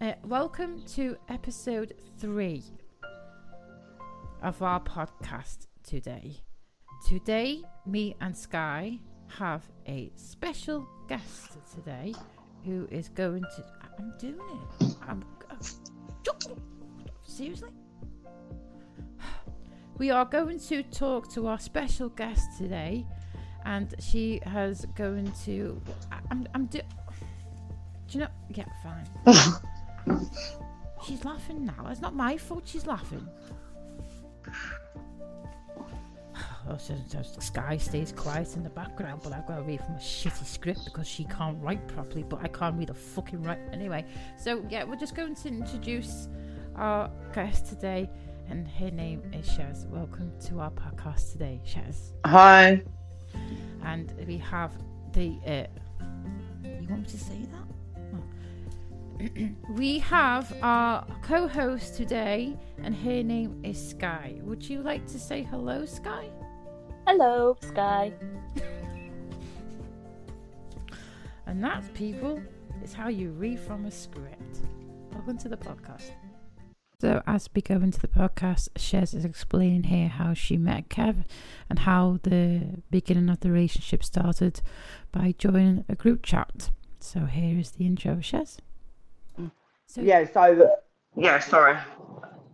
uh, welcome to episode three of our podcast today. Today, me and Sky have a special guest today who is going to. I'm doing it. I'm. seriously? We are going to talk to our special guest today, and she has going to. I'm. I'm. Do you know? Yeah, fine. she's laughing now. It's not my fault. She's laughing. Oh, so, so Sky stays quiet in the background, but I've got to read from a shitty script because she can't write properly, but I can't read a fucking write anyway. So yeah, we're just going to introduce our guest today, and her name is Shaz. Welcome to our podcast today, Shaz. Hi. And we have the. Uh, you want me to say that? We have our co-host today, and her name is Sky. Would you like to say hello, Sky? Hello, Sky. And that's people, it's how you read from a script. Welcome to the podcast. So, as we go into the podcast, Shez is explaining here how she met Kev and how the beginning of the relationship started by joining a group chat. So, here is the intro, Shez. So, yeah, so, yeah, sorry.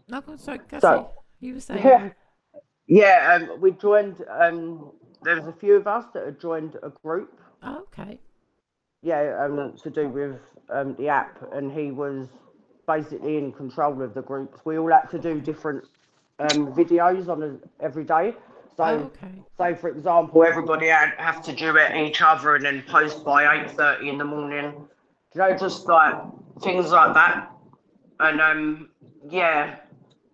No, sorry, so, you were saying. Yeah, yeah um, we joined, um, there was a few of us that had joined a group. Oh, okay. Yeah, um, to do with um, the app, and he was basically in control of the groups. We all had to do different um, videos on a, every day. So, oh, okay. so for example, everybody had have to it each other and then post by eight thirty in the morning. You know, just like things like that. And um, yeah,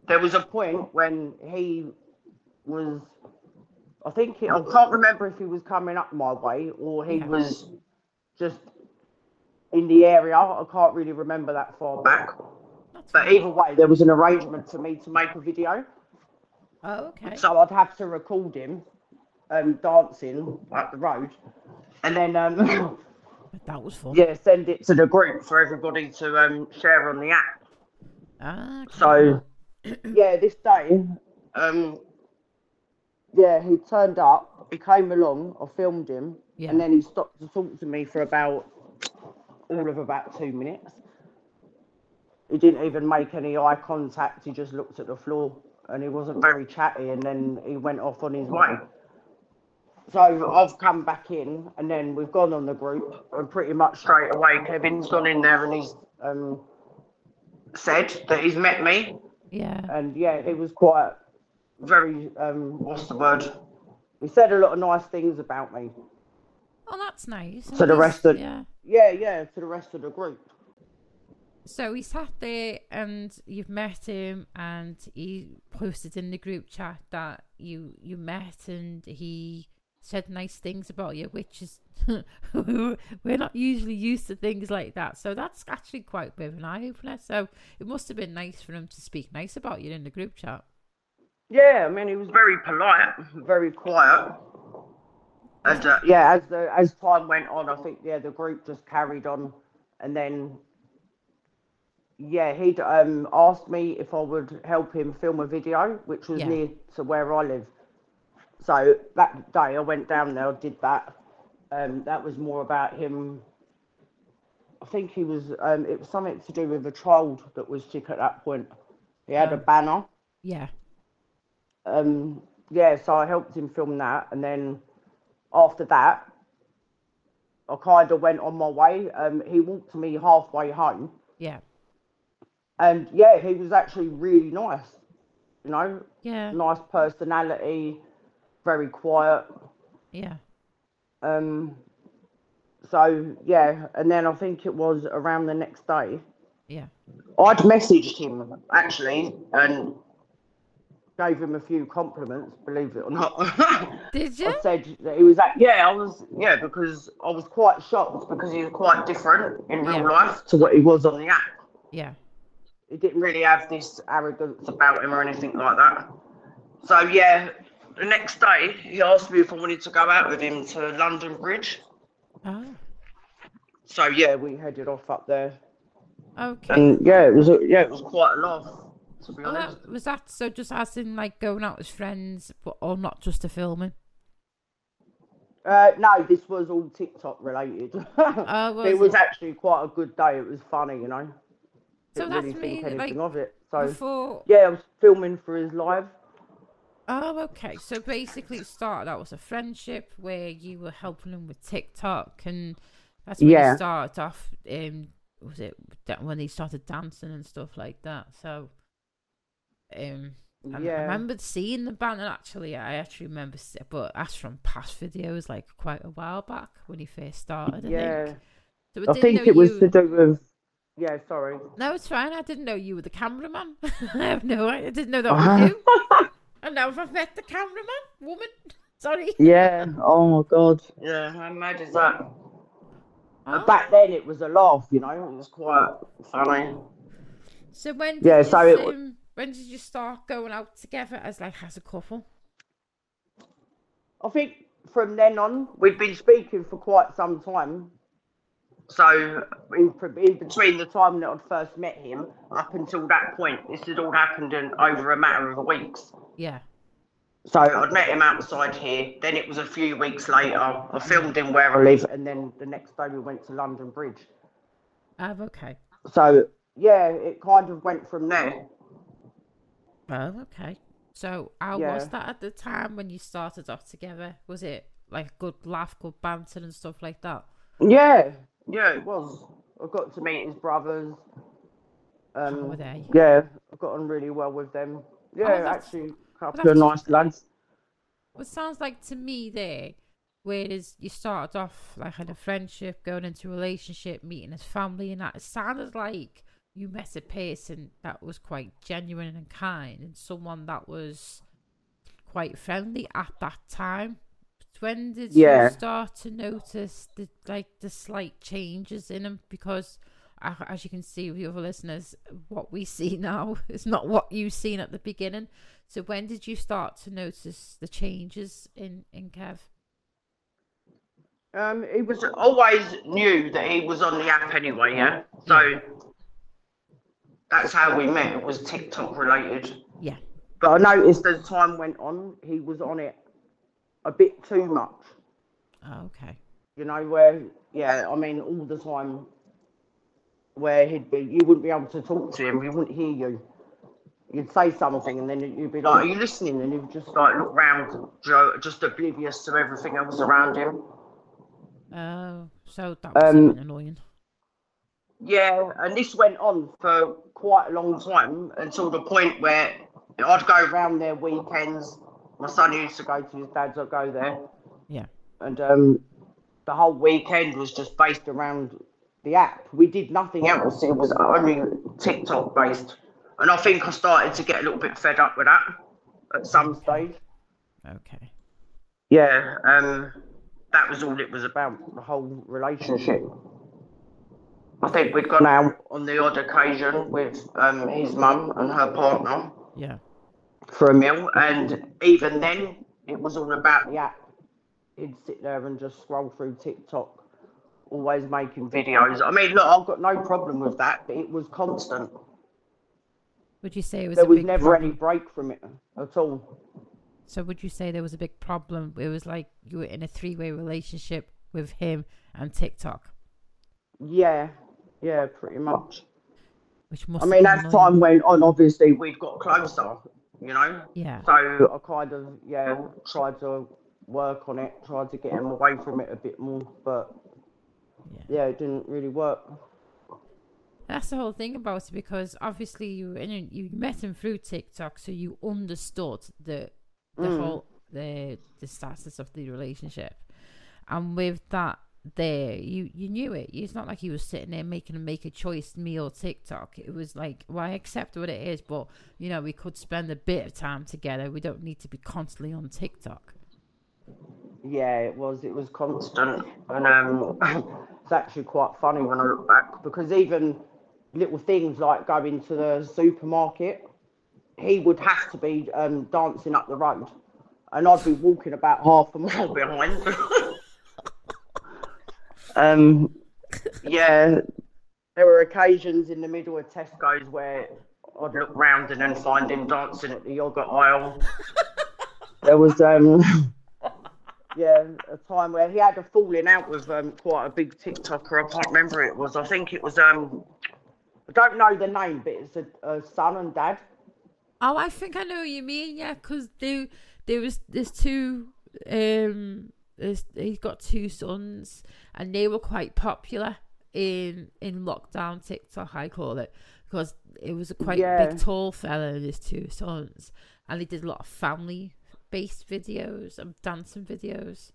there was a point when he was. I think he, I can't remember if he was coming up my way or he was just in the area. I can't really remember that far back. But either way, there was an arrangement for me to make a video. Oh, okay. So I'd have to record him um, dancing up the road. And then um, that was fun. Yeah, send it to the group for everybody to um, share on the app. Ah. So yeah, this day, um, yeah, he turned up, he came along, I filmed him, yeah. and then he stopped to talk to me for about all of about two minutes. He didn't even make any eye contact. He just looked at the floor and he wasn't very chatty. And then he went off on his way. So I've come back in and then we've gone on the group and pretty much straight away Kevin's gone in there and he's um, said that he's met me. Yeah. And yeah, it was quite very um, what's the word? He said a lot of nice things about me. Oh, that's nice. To the rest of yeah, yeah, yeah, to the rest of the group. So he sat there, and you've met him, and he posted in the group chat that you you met, and he said nice things about you, which is we're not usually used to things like that. So that's actually quite a bit of an eye opener. So it must have been nice for him to speak nice about you in the group chat. Yeah, I mean, he was very polite, very quiet. And uh, yeah, as the as time went on, I think yeah, the group just carried on, and then yeah, he'd um asked me if I would help him film a video, which was yeah. near to where I live. So that day I went down there, I did that. Um, that was more about him. I think he was. Um, it was something to do with a child that was sick at that point. He had a banner. Yeah. Um. Yeah. So I helped him film that, and then after that, I kind of went on my way. Um, he walked me halfway home. Yeah. And yeah, he was actually really nice. You know. Yeah. Nice personality, very quiet. Yeah. Um. So yeah, and then I think it was around the next day. Yeah. I'd messaged him actually, and gave him a few compliments, believe it or not. Did you? I said that he was at, yeah, I was, yeah, because I was quite shocked because he was quite different in real yeah. life to what he was on the app. Yeah. He didn't really have this arrogance about him or anything like that. So, yeah, the next day he asked me if I wanted to go out with him to London Bridge. Oh. So, yeah, we headed off up there. Okay. And yeah, it was a, yeah, it was quite a laugh. To be Oh, honest. that, was that so? Just as in like going out with friends, but or not just to filming? Uh, no, this was all TikTok related. Oh, was it was it? actually quite a good day. It was funny, you know. So Didn't that's really think me, like, anything of it. So Before. yeah, I was filming for his live. Oh, okay. So basically, it started out as a friendship where you were helping him with TikTok, and that's when Yeah. started off. Um, was it when he started dancing and stuff like that? So, um, I Yeah. remember seeing the band, and actually, I actually remember, but that's from past videos, like quite a while back when he first started. I Yeah. think. So I didn't think it was you- to do with. Yeah, sorry. No, it's fine. I didn't know you were the cameraman. I have no, I didn't know that was you. And now I've met the cameraman woman. Sorry. yeah. Oh my god. Yeah, I imagine that? Oh. Back then, it was a laugh. You know, it was quite funny. So when did Yeah, you, so it um, when did you start going out together as like as a couple? I think from then on, we'd been speaking for quite some time. So, in, in between the time that I'd first met him up until that point, this had all happened in over a matter of weeks. Yeah. So, I'd met him outside here. Then it was a few weeks later. I filmed him where I live, and then the next day we went to London Bridge. Oh, okay. So, yeah, it kind of went from there. Oh, okay. So how was that at the time when you started off together? Was it like good laugh, good banter and stuff like that? Yeah, yeah, it was. I got to meet his brothers. How Um, were they? Yeah, I got on really well with them. Yeah, that's- actually, a couple of nice lads. Well, it sounds like to me there, whereas you started off like in a friendship, going into a relationship, meeting his family, and that it sounded like you met a person that was quite genuine and kind, and someone that was quite friendly at that time. When did Yeah. you start to notice the like the slight changes in him? Because uh, as you can see with the other listeners, what we see now is not what you've seen at the beginning. So when did you start to notice the changes in in Kev? Um, he was always knew that he was on the app anyway, yeah. So that's how we met. It was TikTok related. Yeah. But I noticed as time went on, he was on it a bit too much. Oh, okay. You know, where yeah, I mean, all the time, where he'd be, you wouldn't be able to talk to him. He wouldn't hear you. You'd say something, and then you'd be like, "Are you listening?" And he'd just like look round, just oblivious to everything else around him. Oh, so that was Um, annoying. Yeah, and this went on for quite a long time until the point where I'd go round there weekends. My son used to go to his dad's. I'd go there, Yeah. and um, the whole weekend was just based around the app. We did nothing else. It was only TikTok based, and I think I started to get a little bit fed up with that at some stage. Okay. Yeah, um, that was all it was about. The whole relationship. I think we'd gone out on the odd occasion with um, his mum and her partner Yeah. For a meal, and even then, it was all about the app. He'd sit there and just scroll through TikTok, always making videos. I mean, look, I've got no problem with that, but it was constant. Would you say it was There a was big never problem? any break from it at all. So would you say there was a big problem? It was like you were in a three-way relationship with him and TikTok, Yeah, yeah, pretty much. which must. I mean, as time went on, obviously we'd got closer, you know. Yeah. So I kind of yeah tried to work on it, tried to get him away from it a bit more, but Yeah. yeah, it didn't really work. That's the whole thing about it because obviously you and you you met him through TikTok, so you understood the the Mm. whole the the status of the relationship, and with that there, you you knew it. It's not like he was sitting there making him make a choice, me or TikTok. It was like, well, I accept what it is, but you know, we could spend a bit of time together. We don't need to be constantly on TikTok. Yeah, it was. It was constant, and um, it's actually quite funny when I look back because even little things like going to the supermarket, he would have to be um, dancing up the road, and I'd be walking about half a mile behind. um, yeah, there were occasions in the middle of Tesco's where I'd look round and then find him dancing at the yogurt aisle. there was um yeah, a time where he had a falling out with um quite a big TikToker. I can't remember it was. I think it was um I don't know the name, but it's a, a son and dad. Oh, I think I know what you mean. Yeah, because there there was there's two um he's got two sons and they were quite popular in in lockdown TikTok. I call it because it was a quite yeah. big tall fella and his two sons, and he did a lot of family based videos and dancing videos.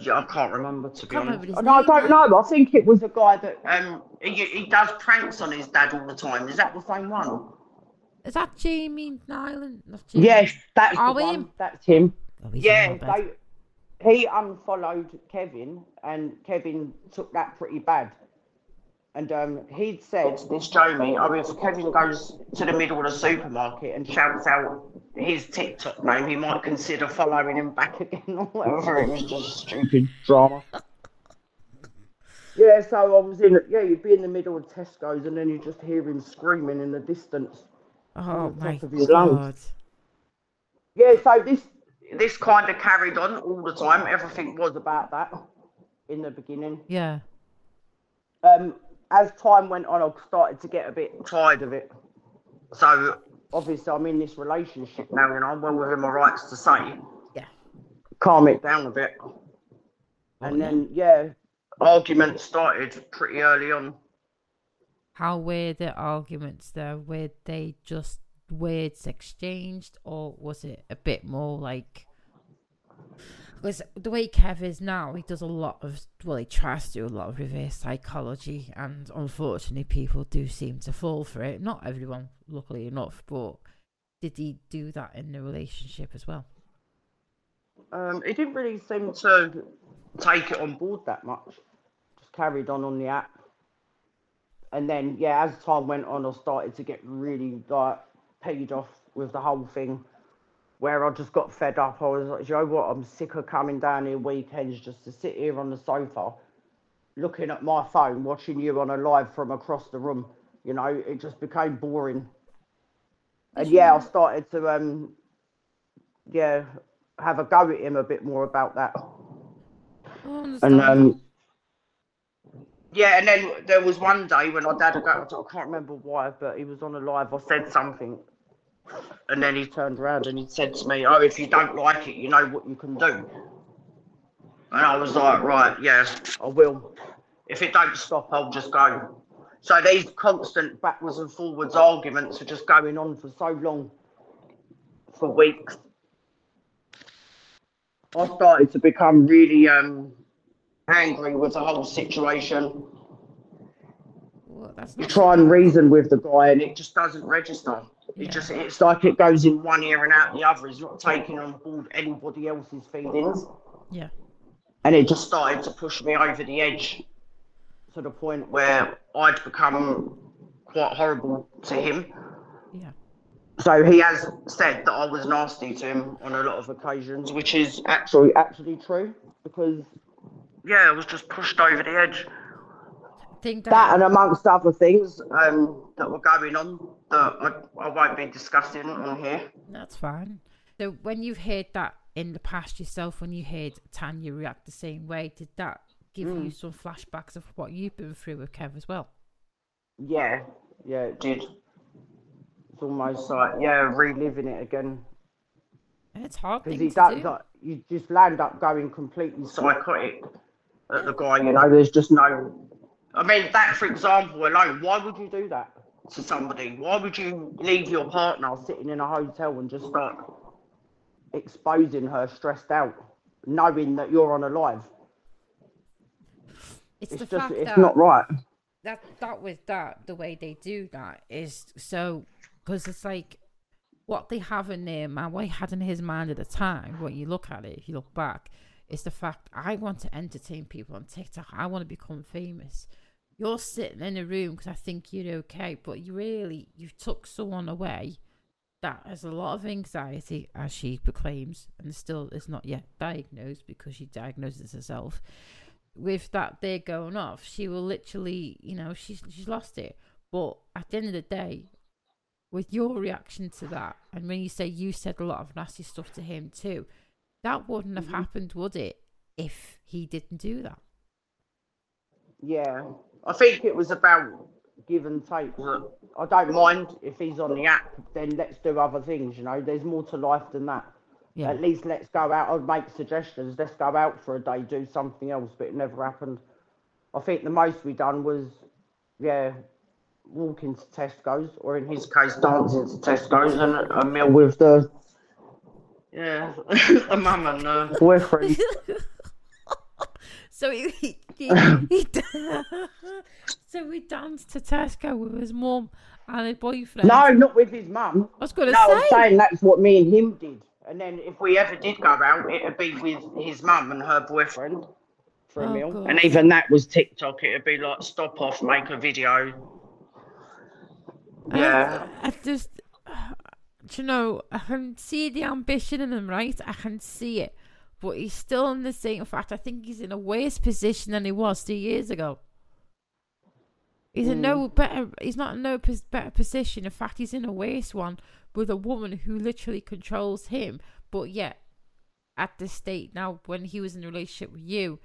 Yeah, I can't remember to be honest. Remember no, I don't know. I think it was a guy that um he, he does pranks on his dad all the time. Is that the same one? Is that Jamie Nyland? Jamie. Yes, that's Are the one. Him? That's him. Oh, yeah, they, he unfollowed Kevin, and Kevin took that pretty bad. And um, he'd said, this Jamie, I mean, if Kevin goes to the middle of the supermarket and shouts out his TikTok name, he might consider following him back again or whatever. It was just stupid drama. Yeah, so I was in, yeah, you'd be in the middle of Tesco's and then you just hear him screaming in the distance. Oh, my God. Yeah, so this this kind of carried on all the time. Everything was about that in the beginning. Yeah. Um, as time went on, I started to get a bit tired of it. So obviously, I'm in this relationship now, and I'm well within my rights to say, yeah, calm it down a bit. Oh, and yeah. then, yeah, arguments started pretty early on. How were the arguments though? Were they just words exchanged, or was it a bit more like? because the way Kev is now, he does a lot of well, he tries to do a lot of reverse psychology, and unfortunately, people do seem to fall for it. Not everyone, luckily enough, but did he do that in the relationship as well? Um, he didn't really seem to take it on board that much. Just carried on on the app, and then yeah, as time went on, I started to get really like paid off with the whole thing where I just got fed up. I was like, you know what? I'm sick of coming down here weekends just to sit here on the sofa, looking at my phone, watching you on a live from across the room. You know, it just became boring. And yeah, I started to um, yeah, have a go at him a bit more about that. And um, yeah, and then there was one day when I dad, I can't remember why, but he was on a live. I said something, and then he turned around and he said to me, Oh, if you don't like it, you know what you can do. And I was like, Right, yeah, I will. If it don't stop, I'll just go. So these constant backwards and forwards arguments are just going on for so long, for weeks. I started to become really um, angry with the whole situation. Well, you try and reason with the guy, and it just doesn't register. It yeah. just it's like it goes in one ear and out the other. He's not taking on board anybody else's feelings. Yeah. And it just started to push me over the edge to the point where I'd become quite horrible to him. Yeah. So he has said that I was nasty to him on a lot of occasions, which is actually actually true because yeah, I was just pushed over the edge think that, that and amongst other things um, that were going on that I, I won't be discussing on here. That's fine. So when you've heard that in the past yourself, when you heard Tanya react the same way, did that give mm. you some flashbacks of what you've been through with Kev as well? Yeah, yeah, it did. It's almost like yeah, reliving it again. And it's hard because he does. Like, you just land up going completely psychotic at the guy. You know, there's just no I mean, that for example alone, why would you do that to somebody? Why would you leave your partner sitting in a hotel and just start exposing her stressed out, knowing that you're on a live? It's, it's just, it's not right. That that with that, the way they do that is so because it's like what they have in there, man. What he had in his mind at the time, when you look at it, if you look back, it's the fact I want to entertain people on TikTok. I want to become famous. You're sitting in a room because I think you're okay, but you really you've took someone away that has a lot of anxiety, as she proclaims, and still is not yet diagnosed because she diagnoses herself. with that day going off, she will literally, you know, she's she's lost it. But at the end of the day, with your reaction to that, and when you say you said a lot of nasty stuff to him too, that wouldn't have mm-hmm. happened, would it, if he didn't do that? Yeah, I think it was about give and take. I don't mind if he's on the app, then let's do other things. You know, there's more to life than that. Yeah. At least let's go out. I'd make suggestions. Let's go out for a day, do something else, but it never happened. I think the most we done was, yeah, walking to Tesco's, or in his case, dancing to Tesco's and a meal with the, yeah, a mum and a boyfriend. so he, he, he, he so he danced to Tesco with his mum and his boyfriend. No, not with his mum. I was going to no, say. I'm saying that's what me and him did. And then if we ever did go out, it'd be with his mum and her boyfriend for a oh, meal. God. And even that was TikTok. It'd be like stop off, make a video. Yeah. I, I just, you know, I can see the ambition in him, right? I can see it. But he's still in the same In fact. I think he's in a worse position than he was two years ago. He's mm. in no better. He's not in no better position. In fact, he's in a worse one with a woman who literally controls him. But yet, at the state now, when he was in a relationship with you,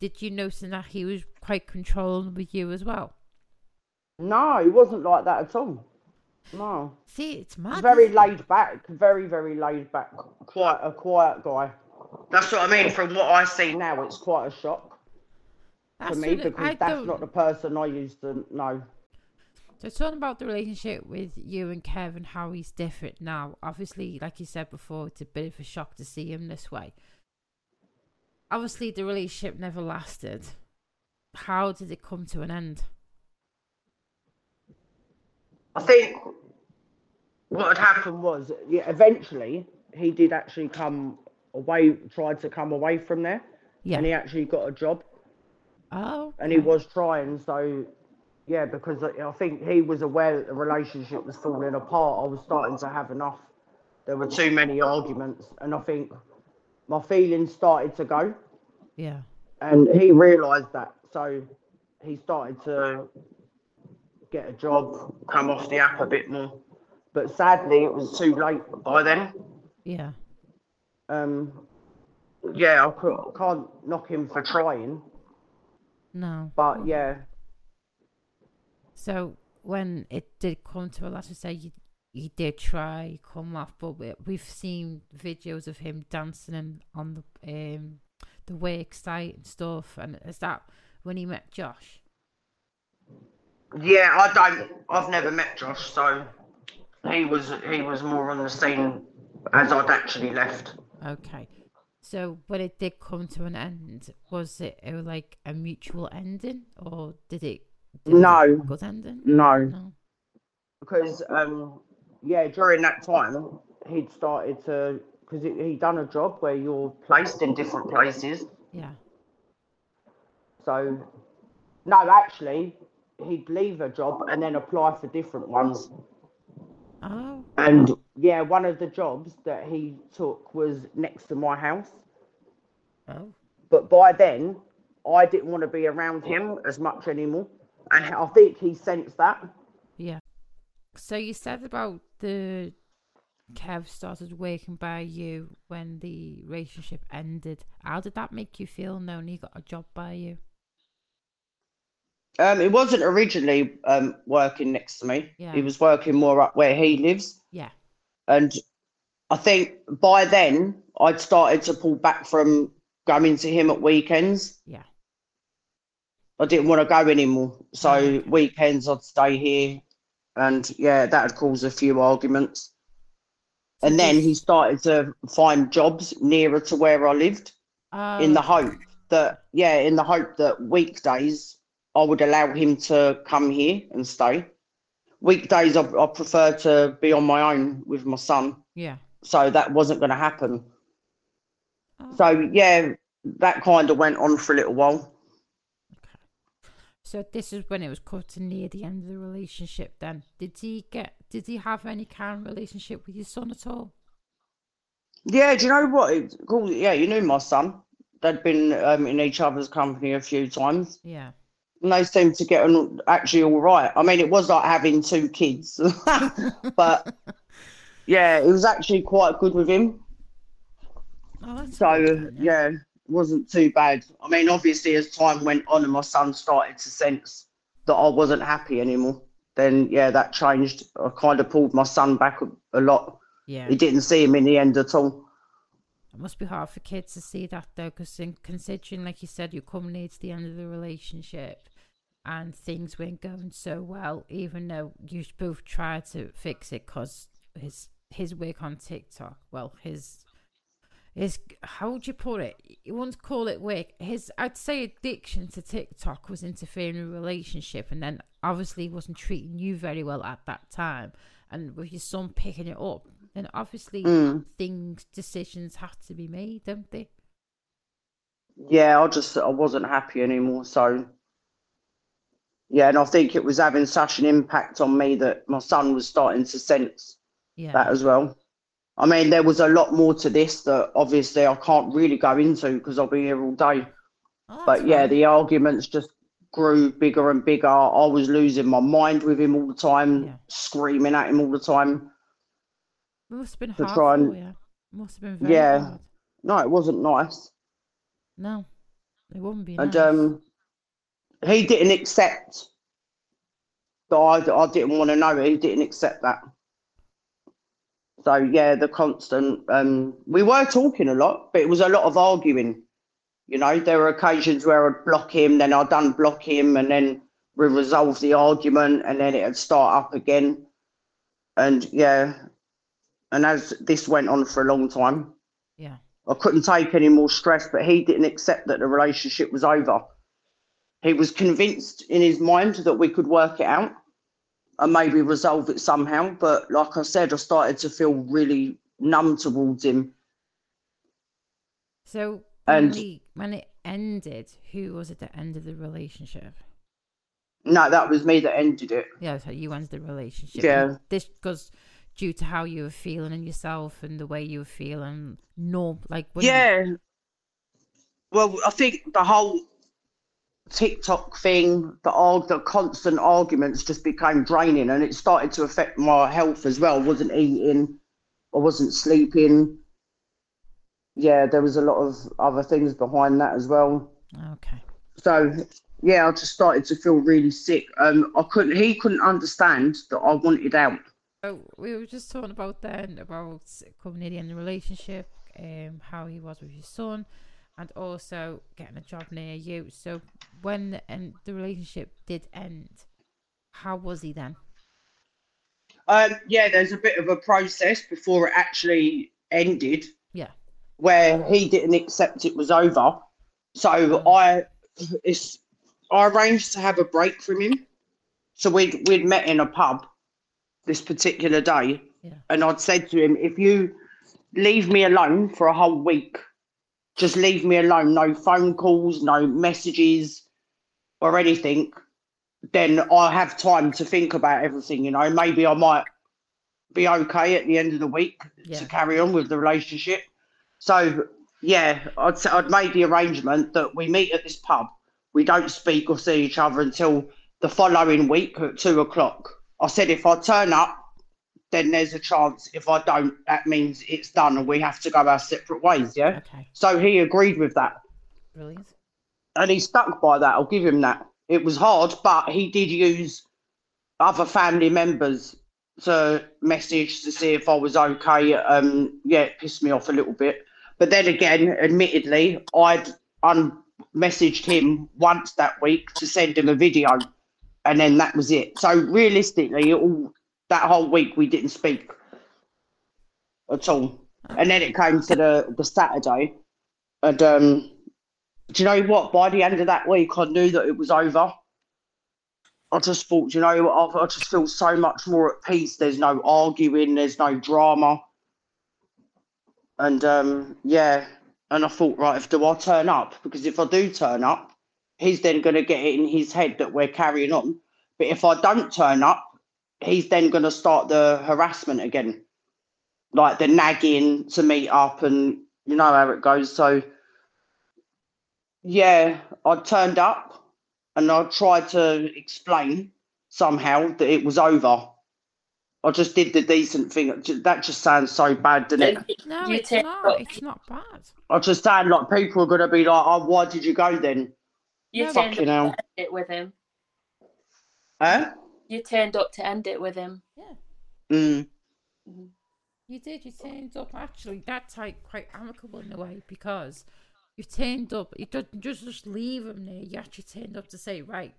did you notice that he was quite controlling with you as well? No, he wasn't like that at all. No. See, it's mad. Very laid back, very, very laid back. Quite a quiet guy. That's what I mean. From what I see now, it's quite a shock that's for me because I that's don't... not the person I used to know. So talking about the relationship with you and Kevin, how he's different now. Obviously, like you said before, it's a bit of a shock to see him this way. Obviously, the relationship never lasted. How did it come to an end? I think what had happened was, yeah, eventually he did actually come away, tried to come away from there, yeah, and he actually got a job. Oh, okay. and he was trying. So yeah, because I think he was aware that the relationship was falling apart. I was starting to have enough. There were too many arguments, and I think my feelings started to go. Yeah. And he realised that, so he started to get a job, come off the app a bit more. But sadly, it was too late by then. Yeah. Um. Yeah, I can't knock him for trying. No. But yeah, so when it did come to a latter say you he did try come off, but we, we've seen videos of him dancing and on the um the wake site and stuff. And is that when he met Josh? Yeah, I don't. I've never met Josh, so he was he was more on the scene as I'd actually left. Okay. So when it did come to an end, was it, it like a mutual ending, or did it no. Good ending? No. no. Because, um, yeah, during that time, he'd started to, because he'd done a job where you're placed in different places. Yeah. So, no, actually, he'd leave a job and then apply for different ones. Oh. And yeah, one of the jobs that he took was next to my house. Oh. But by then, I didn't want to be around him as much anymore and I think he sensed that. Yeah. So you said about the Kev started working by you when the relationship ended. How did that make you feel knowing he got a job by you? Um, it wasn't originally um working next to me. Yeah. He was working more up where he lives. Yeah. And I think by then I'd started to pull back from going to him at weekends. Yeah. I didn't want to go anymore. So weekends I'd stay here, and yeah, that would cause a few arguments. And then he started to find jobs nearer to where I lived, in the oh. hope that yeah, in the hope that weekdays I would allow him to come here and stay. Weekdays I, I prefer to be on my own with my son. Yeah. So that wasn't going to happen. Oh. So yeah, that kind of went on for a little while. Okay. So this is when it was cutting near the end of the relationship. Then did he get? Did he have any kind of relationship with your son at all? Yeah, do you know what? Cool. Yeah, you knew my son. they'd been um, in each other's company a few times. Yeah. And they seemed to get on actually all right. I mean, it was like having two kids, but yeah, it was actually quite good with him. Oh, so good, yeah. yeah, it wasn't too bad. I mean, obviously, as time went on and my son started to sense that I wasn't happy anymore, then yeah, that changed. I kind of pulled my son back a, a lot. Yeah, he didn't see him in the end at all. It must be hard for kids to see that though, because considering, like you said, you're coming near to the end of the relationship, and things weren't going so well, even though you both tried to fix it, because his his work on TikTok, well, his his how would you put it? You wouldn't call it work. His I'd say addiction to TikTok was interfering in a relationship, and then obviously wasn't treating you very well at that time. And with your son picking it up, then obviously mm. things decisions have to be made, don't they? Yeah, I just I wasn't happy anymore, so yeah, and I think it was having such an impact on me that my son was starting to sense yeah. that as well. I mean, there was a lot more to this that obviously I can't really go into because I'll be here all day. Oh, but yeah, the arguments just grew bigger and bigger. I was losing my mind with him all the time, yeah. screaming at him all the time. It must have been hard try and, you. Must have been very yeah. hard. No, it wasn't nice. No, it wouldn't be. And nice. um, he didn't accept that I, I didn't want to know. it. He didn't accept that. So yeah, the constant. Um, we were talking a lot, but it was a lot of arguing. You know, there were occasions where I'd block him, then I'd unblock him, and then we resolve the argument, and then it'd start up again. And yeah, and as this went on for a long time, yeah, I couldn't take any more stress. But he didn't accept that the relationship was over. He was convinced in his mind that we could work it out and maybe resolve it somehow. But like I said, I started to feel really numb towards him. So when, and, we, when it ended, who was it that ended the relationship? No, that was me that ended it. Yeah, so you ended the relationship. Yeah. And this because due to how you were feeling in yourself and the way you were feeling, no, like yeah. You... Well, I think the whole TikTok thing, the arg- the constant arguments just became draining, and it started to affect my health as well. Wasn't eating, I wasn't sleeping. Yeah, there was a lot of other things behind that as well. Okay. So yeah, I just started to feel really sick. Um, I couldn't. He couldn't understand that I wanted out. So we were just talking about then about coming in the relationship, um, how he was with your son and also getting a job near you. So when the, and the relationship did end, how was he then? Um, yeah, there's a bit of a process before it actually ended. Yeah. Where he didn't accept it was over. So I it's I arranged to have a break from him. So we'd we'd met in a pub this particular day. Yeah. And I'd said to him, if you leave me alone for a whole week, just leave me alone. No phone calls, no messages or anything. Then I'll have time to think about everything. You know, maybe I might be okay at the end of the week yeah. to carry on with the relationship. So yeah, I'd I'd made the arrangement that we meet at this pub. We don't speak or see each other until the following week at two o'clock. I said if I turn up, then there's a chance. If I don't, that means it's done and we have to go our separate ways. Yeah. Okay. So he agreed with that. Brilliant. And he stuck by that. I'll give him that. It was hard, but he did use other family members to message to see if I was okay. Um, yeah, it pissed me off a little bit. But then again, admittedly, I'd unmessaged him once that week to send him a video, and then that was it. So realistically, it all that whole week we didn't speak at all. And then it came to the, the Saturday. And um, do you know what? By the end of that week, I knew that it was over. I just thought, you know, I, I just feel so much more at peace. There's no arguing, there's no drama. And um, yeah, and I thought, right, if do I turn up? Because if I do turn up, he's then going to get it in his head that we're carrying on. But if I don't turn up, he's then going to start the harassment again, like the nagging to meet up, and you know how it goes. So, Yeah, I turned up and I tried to explain somehow that it was over. I just did the decent thing. That just sounds so bad, doesn't it? No, it's not. It's not bad. I just sound like people are going to be like, "Oh, why did you go then?" You no, turned up it with him. Huh? You turned up to end it with him. Yeah. Mm. Mm-hmm. You did. You turned up. Actually, that's like quite amicable in a way because you turned up. You didn't just just leave him there. You actually turned up to say, right,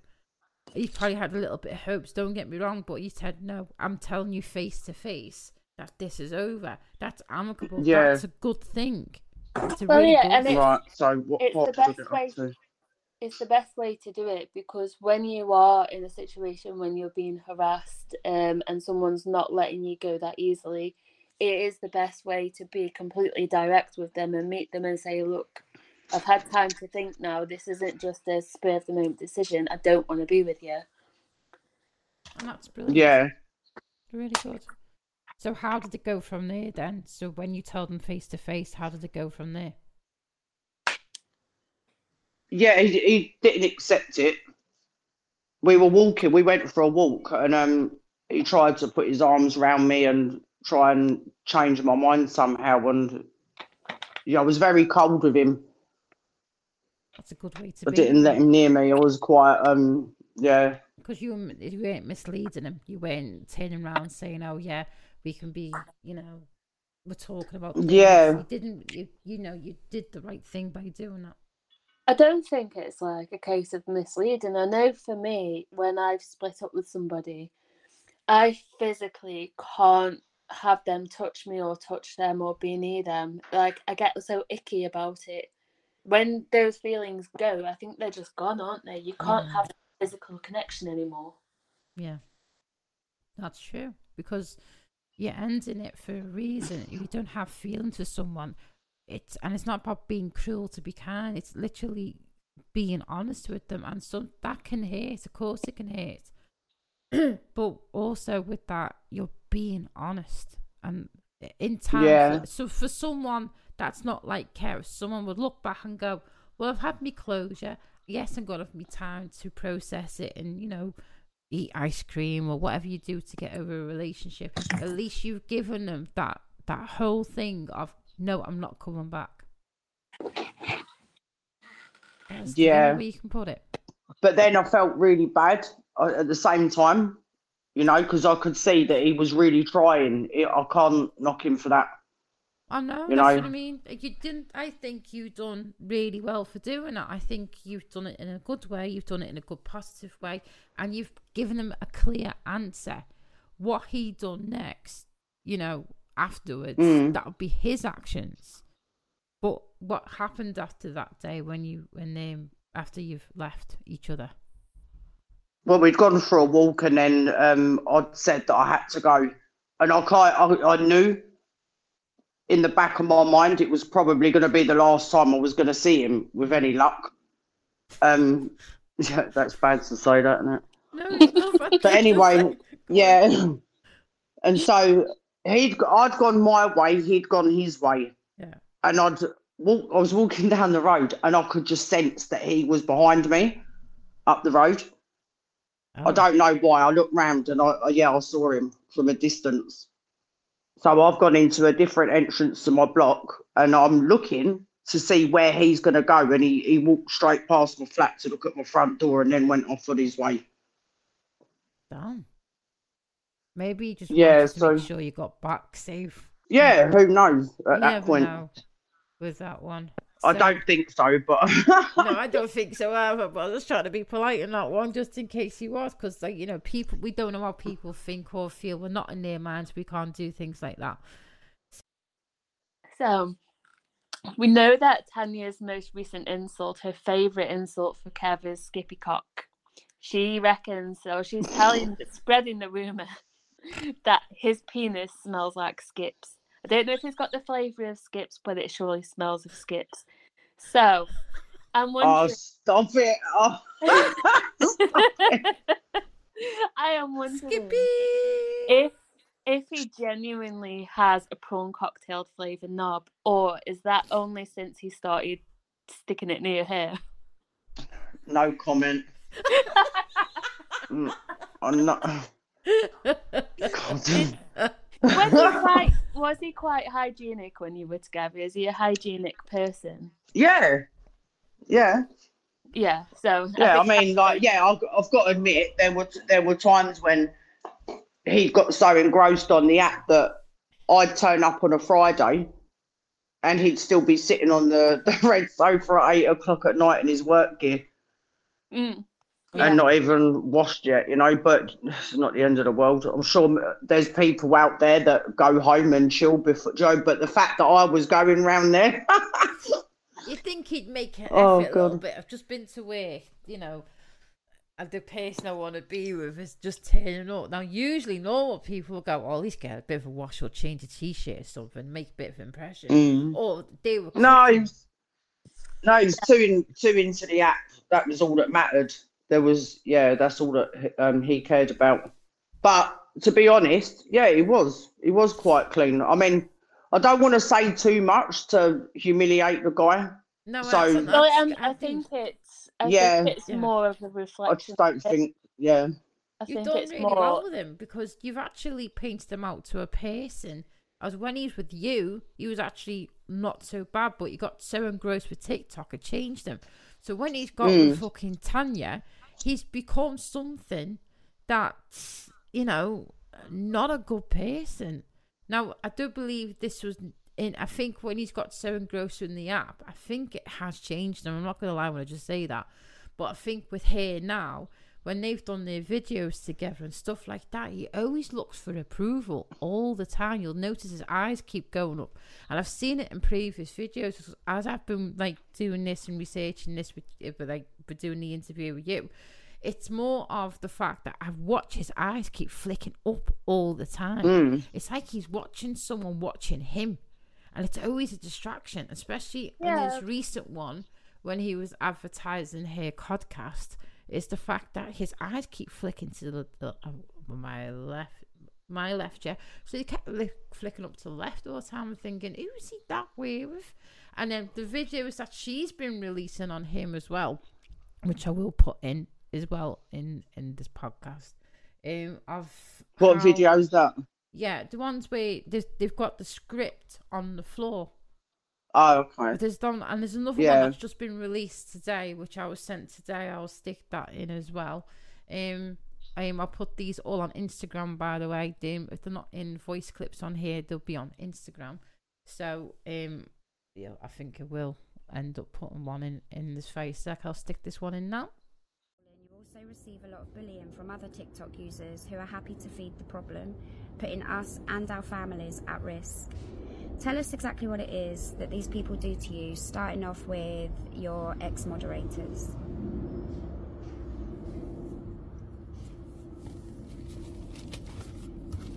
you probably had a little bit of hopes, don't get me wrong, but you said, no, I'm telling you face to face that this is over. That's amicable. Yeah. That's a good thing. It's a well, really yeah, good and Right, so what, it's what the best way, to? It's the best way to do it because when you are in a situation when you're being harassed um, and someone's not letting you go that easily, it is the best way to be completely direct with them and meet them and say, look, I've had time to think now. This isn't just a spur of the moment decision. I don't want to be with you. And that's brilliant. Yeah. Really good. So how did it go from there then? So when you told them face to face, how did it go from there? Yeah, he, he didn't accept it. We were walking. We went for a walk, and um, he tried to put his arms around me and try and change my mind somehow. And yeah, I was very cold with him. That's a good way to I be. didn't let him near me. I was quite, um, yeah. Because you, you weren't misleading him. You weren't turning around saying, oh, yeah, we can be, you know, we're talking about. Yeah. You didn't, you, you know, you did the right thing by doing that. I don't think it's like a case of misleading. I know for me, when I've split up with somebody, I physically can't have them touch me or touch them or be near them. Like I get so icky about it when those feelings go, I think they're just gone, aren't they? You can't have a physical connection anymore. Yeah, that's true because you're ending it for a reason. If you don't have feelings for someone, it's and it's not about being cruel to be kind. It's literally being honest with them, and so that can hurt. Of course, it can hurt, but also with that, you're being honest and in time. Yeah. For, so for someone that's not like care. Someone would look back and go, Well, I've had me closure. Yes, I'm gonna have me time to process it and, you know, eat ice cream or whatever you do to get over a relationship. At least you've given them that that whole thing of no, I'm not coming back. That's yeah, you can put it. But then I felt really bad uh, at the same time, you know, because I could see that he was really trying. I can't knock him for that. I know, you know? what I mean. You didn't. I think you've done really well for doing it. I think you've done it in a good way. You've done it in a good, positive way, and you've given him a clear answer. What he done next, you know, afterwards, mm. that would be his actions. But what happened after that day when you, when um, after you've left each other? Well, we'd gone for a walk, and then um, I'd said that I had to go, and I, I, I knew in the back of my mind, it was probably going to be the last time I was going to see him with any luck. Um, yeah, that's bad to say that, isn't it? No, but anyway, yeah. And so he'd, I'd gone my way, he'd gone his way. Yeah. And I'd walk, I was walking down the road, and I could just sense that he was behind me up the road. Oh. I don't know why. I looked round, and I, yeah, I saw him from a distance. So I've gone into a different entrance to my block and I'm looking to see where he's going to go. And he, he walked straight past my flat to look at my front door and then went off on his way. Damn. Maybe you just yeah, so, make sure you got back safe. Yeah, hmm. who knows at you that point. Know with that one. I don't think so, but no, I don't think so either. But I was just trying to be polite in that one, just in case he was, because like you know, people we don't know how people think or feel. We're not in their minds. We can't do things like that. So we know that Tanya's most recent insult, her favourite insult for Kev is Skippy Cock. She reckons, so she's telling, spreading the rumour that his penis smells like skips. I don't know if it's got the flavour of skips, but it surely smells of skips. So I'm oh, wondering. Oh, stop it! Oh. stop it. I am wondering Skippy! if if he genuinely has a prawn cocktail flavour knob, or is that only since he started sticking it near here? no comment. Mm, I'm not. Was he quite was he quite hygienic when you were together? Is he a hygienic person? Yeah, yeah, yeah. So yeah, I, I mean, like, yeah, I've, I've got to admit there were there were times when he got so engrossed on the app that I'd turn up on a Friday and he'd still be sitting on the, the red sofa at eight o'clock at night in his work gear. Mm yeah. and not even washed yet, you know. But it's not the end of the world. I'm sure there's people out there that go home and chill before Joe. But the fact that I was going round there, you think he'd make an oh, effort a little bit. I've just been to where you know. the person I want to be with is just turning up. Now, usually, normal people will go, "Oh, at least get a bit of a wash or change a t-shirt or something, make a bit of impression." Mm. Or they were no, no, he's too in, too into the app. That was all that mattered there was yeah, that's all that um, he cared about. But to be honest, yeah, he was he was quite clean. I mean, I don't want to say too much to humiliate the guy. No, so well, um, I think it's I yeah, think it's yeah. more of a reflection. I just don't think yeah. I you've done really more... well with him because you've actually painted him out to a person. As when he's with you, he was actually not so bad, but you got so engrossed with TikTok, it changed him. So when he's got mm. fucking Tanya, he's become something that's, you know, not a good person. Now, I do believe this was in, I think when he's got so engrossed in the app, I think it has changed him. I'm not going to lie when I just say that. But I think with here now, when they've done their videos together and stuff like that, he always looks for approval all the time. You'll notice his eyes keep going up, and I've seen it in previous videos as I've been like doing this and researching this, with, with like doing the interview with you. It's more of the fact that I watch his eyes keep flicking up all the time. Mm. It's like he's watching someone watching him, and it's always a distraction, especially yeah. in his recent one when he was advertising her podcast is the fact that his eyes keep flicking to the, the uh, my left, my left, yeah. So he kept li- flicking up to the left all the time. I'm thinking, who is he that way with? And then the videos that she's been releasing on him as well, which I will put in as well in in this podcast. Um, of what how, video is that? Yeah, the ones where they've got the script on the floor Oh, okay. There's done, and there's another yeah. one that's just been released today, which I was sent today. I'll stick that in as well. Um, um, I'll put these all on Instagram, by the way. Um, if they're not in voice clips on here, they'll be on Instagram. So, um, yeah, I think I will end up putting one in in this face. Like, I'll stick this one in now. You also receive a lot of bullying from other TikTok users who are happy to feed the problem, putting us and our families at risk. Tell us exactly what it is that these people do to you, starting off with your ex moderators.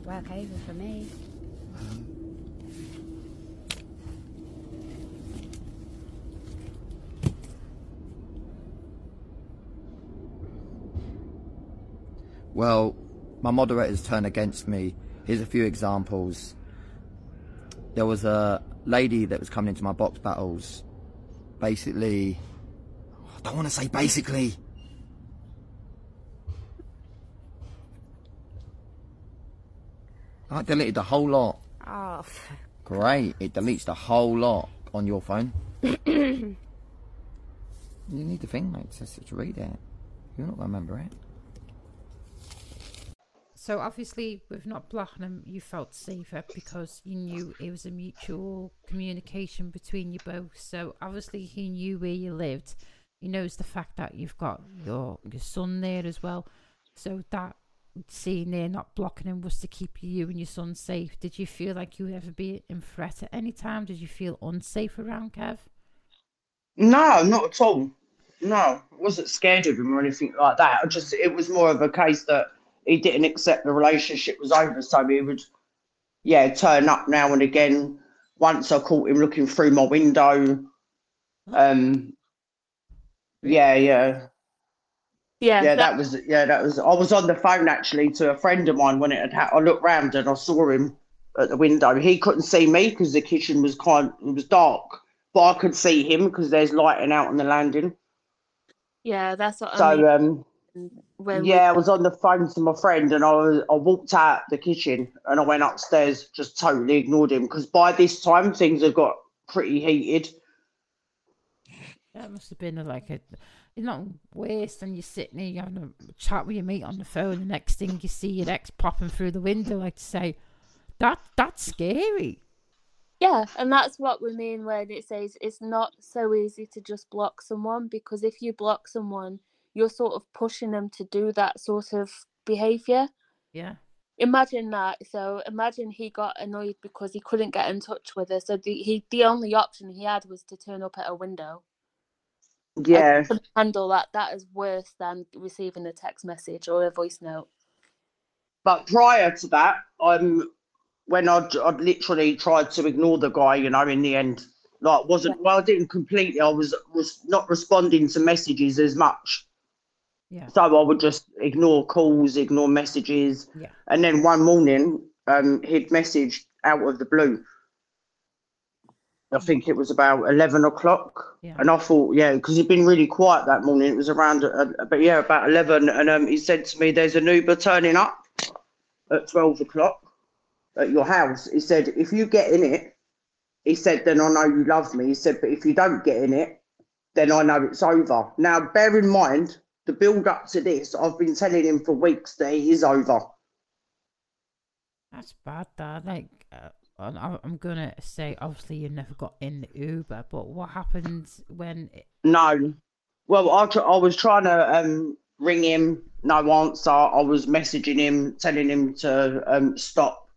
Work over for me. Well, my moderators turn against me. Here's a few examples there was a lady that was coming into my box battles. Basically, I don't want to say basically. I deleted the whole lot. Oh. Great. It deletes the whole lot on your phone. you need the thing, mate, to, to read it. You're not going to remember it. So obviously, with not him, you felt safer because you knew it was a mutual communication between you both. So obviously, he knew where you lived. He knows the fact that you've got your your son there as well. So that seeing there not blocking him was to keep you and your son safe. Did you feel like you would ever be in threat at any time? Did you feel unsafe around Kev? No, not at all. No, wasn't scared of him or anything like that. I just it was more of a case that he didn't accept the relationship was over, so he would, yeah, turn up now and again. Once I caught him looking through my window. Um, yeah, yeah. Yeah, yeah, that, that was yeah, that was. I was on the phone actually to a friend of mine when it had. Ha- I looked round and I saw him at the window. He couldn't see me because the kitchen was kind. It was dark, but I could see him because there's lighting out on the landing. Yeah, that's what so, I mean. um, when yeah, we... I was on the phone to my friend and I was, I walked out the kitchen and I went upstairs, just totally ignored him because by this time things had got pretty heated. That must have been like a, it's not waste and you're sitting there, you're having a chat with your mate on the phone. The next thing you see your ex popping through the window, like to say, that that's scary. Yeah, and that's what we mean when it says it's not so easy to just block someone because if you block someone, you're sort of pushing them to do that sort of behavior. Yeah. Imagine that. So imagine he got annoyed because he couldn't get in touch with her. So the he the only option he had was to turn up at a window. Yeah. handle that. That is worse than receiving a text message or a voice note. But prior to that, I'm when I'd, I'd literally tried to ignore the guy, you know, in the end, like wasn't well, I didn't completely. I was was not responding to messages as much yeah. So I would just ignore calls, ignore messages. Yeah. And then one morning, um, he'd messaged out of the blue. I think it was about 11 o'clock. Yeah. And I thought, yeah, because he'd been really quiet that morning. It was around, uh, but yeah, about 11. And um, he said to me, There's an Uber turning up at 12 o'clock at your house. He said, If you get in it, he said, then I know you love me. He said, But if you don't get in it, then I know it's over. Now, bear in mind, the build up to this, I've been telling him for weeks that it is over. That's bad, Dad. Like, uh, I'm gonna say, obviously, you never got in the Uber, but what happened when? It... No, well, I, I was trying to um, ring him, no answer. I was messaging him, telling him to um, stop,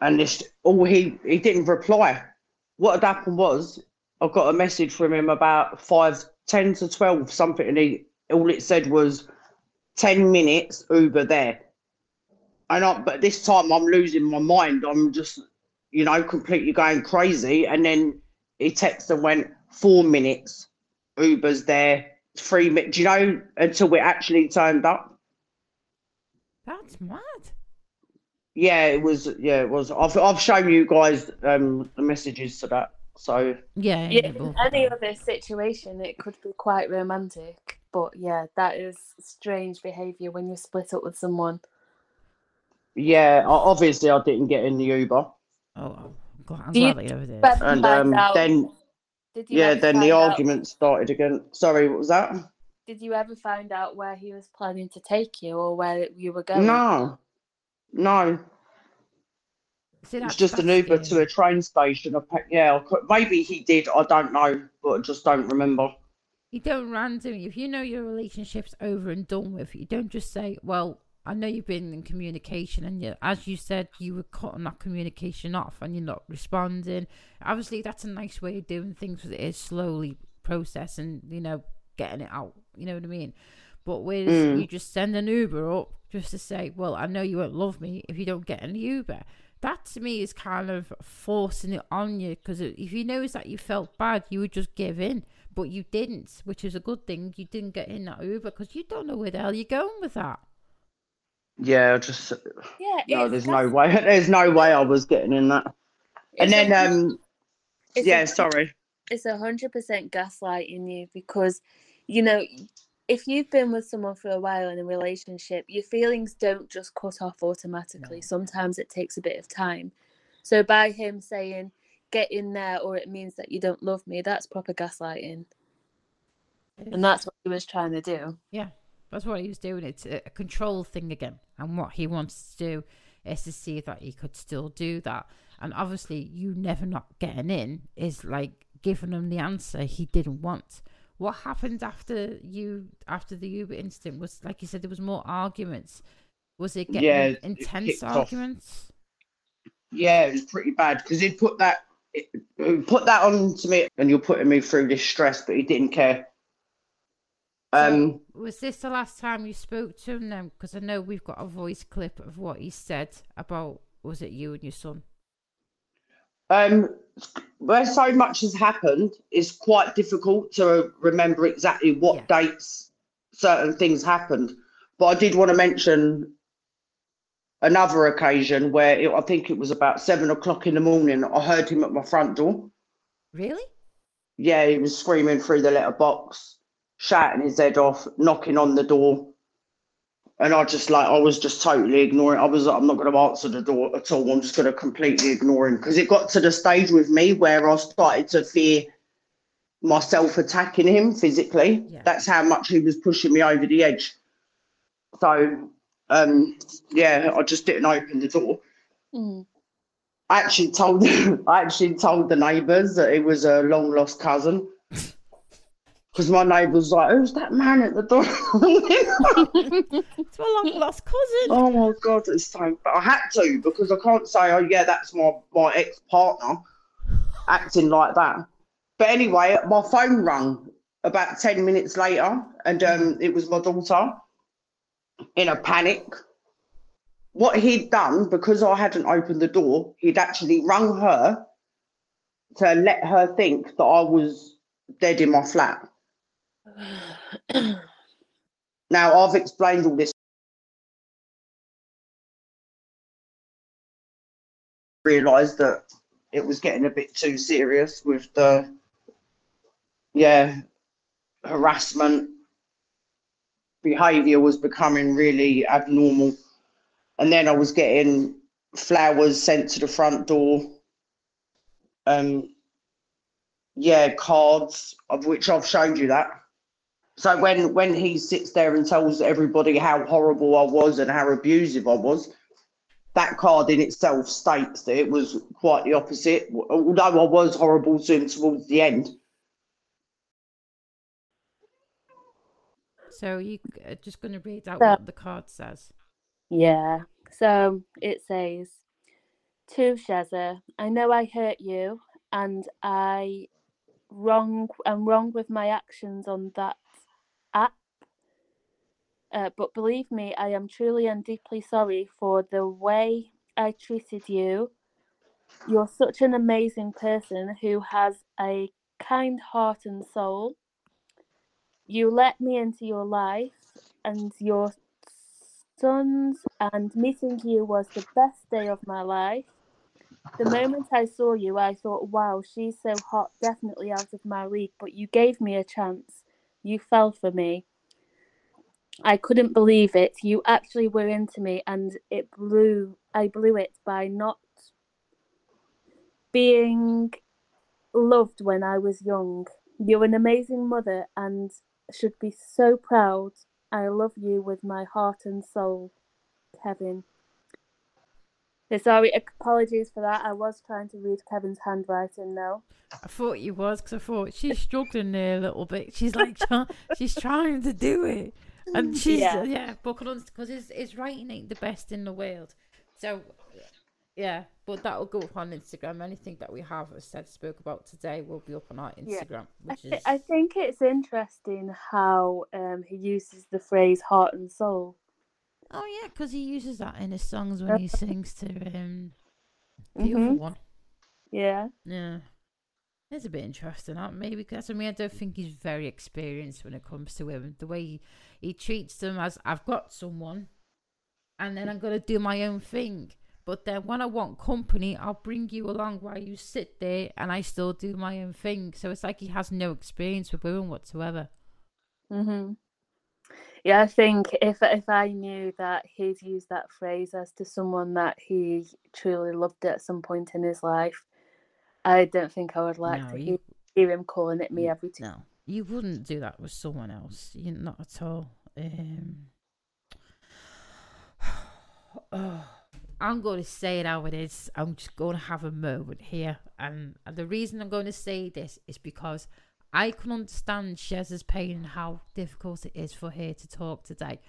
and this all he he didn't reply. What had happened was I got a message from him about five, ten to twelve, something, and he all it said was 10 minutes Uber there. And I, but this time I'm losing my mind. I'm just, you know, completely going crazy. And then he texted and went, four minutes, Uber's there, three minutes, you know, until we actually turned up. That's mad. Yeah, it was. Yeah, it was. I've I've shown you guys um the messages to that. So yeah, yeah. In any other situation, it could be quite romantic. But yeah, that is strange behaviour when you split up with someone. Yeah, obviously I didn't get in the Uber. Oh, I'm glad, I'm glad you, did. And um, then, yeah, then the out... argument started again. Sorry, what was that? Did you ever find out where he was planning to take you or where you were going? No, no. See, it's just an Uber to a train station. Yeah, maybe he did. I don't know, but I just don't remember you don't randomly if you know your relationship's over and done with you don't just say well i know you've been in communication and you, as you said you were cutting that communication off and you're not responding. Obviously that's a nice way of doing things because it is slowly processing you know getting it out you know what i mean? But whereas mm. you just send an uber up just to say well i know you won't love me if you don't get an uber. That to me is kind of forcing it on you because if you notice that you felt bad you would just give in but you didn't, which is a good thing. You didn't get in that Uber because you don't know where the hell you're going with that. Yeah, just yeah. No, there's no way. There's no way I was getting in that. And then, a, um, yeah, a, sorry. It's a hundred percent gaslighting you because, you know, if you've been with someone for a while in a relationship, your feelings don't just cut off automatically. No. Sometimes it takes a bit of time. So by him saying, get in there or it means that you don't love me, that's proper gaslighting. And that's what he was trying to do. Yeah, that's what he was doing. It's a control thing again. And what he wants to do is to see that he could still do that. And obviously, you never not getting in is like giving him the answer he didn't want. What happened after you after the Uber incident was like you said there was more arguments. Was it getting yeah, intense arguments? Off. Yeah, it was pretty bad because he put that put that on to me and you're putting me through this stress, but he didn't care. Um, so was this the last time you spoke to him then? Because I know we've got a voice clip of what he said about was it you and your son? Um, where so much has happened, it's quite difficult to remember exactly what yeah. dates certain things happened. But I did want to mention another occasion where it, I think it was about seven o'clock in the morning. I heard him at my front door. Really? Yeah, he was screaming through the letterbox, shouting his head off, knocking on the door. And I just like, I was just totally ignoring. I was like, I'm not going to answer the door at all. I'm just going to completely ignore him because it got to the stage with me where I started to fear myself attacking him physically. Yeah. That's how much he was pushing me over the edge. So, um, yeah, I just didn't open the door. Mm. I actually told I actually told the neighbours that it was a long lost cousin. Because my neighbour was like, "Who's that man at the door?" it's my long lost cousin. Oh my god, it's so. But I had to because I can't say, "Oh yeah, that's my my ex partner," acting like that. But anyway, my phone rang about ten minutes later, and um, it was my daughter in a panic what he'd done because I hadn't opened the door, he'd actually rung her to let her think that I was dead in my flat. now I've explained all this. Realised that it was getting a bit too serious with the yeah harassment behaviour was becoming really abnormal and then I was getting flowers sent to the front door. Um, yeah, cards of which I've showed you that. So when when he sits there and tells everybody how horrible I was and how abusive I was, that card in itself states that it was quite the opposite. Although I was horrible to him towards the end. So you are uh, just going to read out what the card says. Yeah. So it says, To Shazza, I know I hurt you and I wrong I'm wrong with my actions on that app. Uh, but believe me, I am truly and deeply sorry for the way I treated you. You're such an amazing person who has a kind heart and soul. You let me into your life, and you're sons, and meeting you was the best day of my life. The moment I saw you, I thought, wow, she's so hot, definitely out of my league, but you gave me a chance. You fell for me. I couldn't believe it. You actually were into me, and it blew, I blew it by not being loved when I was young. You're an amazing mother and should be so proud I love you with my heart and soul, Kevin. So sorry, apologies for that. I was trying to read Kevin's handwriting now. I thought you was because I thought she's struggling there a little bit. She's like, she's trying to do it, and she's yeah, yeah but because his his writing ain't the best in the world. So yeah, but that will go up on Instagram. Anything that we have said spoke about today will be up on our Instagram. Yeah. I, th- is... I think it's interesting how um, he uses the phrase heart and soul. Oh yeah, because he uses that in his songs when he sings to um, the mm-hmm. other one. Yeah. Yeah. It's a bit interesting, huh? maybe because I mean I don't think he's very experienced when it comes to women. The way he, he treats them as I've got someone, and then I'm gonna do my own thing but then when I want company, I'll bring you along while you sit there and I still do my own thing. So it's like he has no experience with women whatsoever. Mhm. Yeah, I think if if I knew that he'd used that phrase as to someone that he truly loved at some point in his life, I don't think I would like no, to you, hear him calling it me every time. No, you wouldn't do that with someone else. You not at all. Um, oh. I'm going to say it how it is. I'm just going to have a moment here. And, and the reason I'm going to say this is because I can understand Shez's pain and how difficult it is for her to talk today.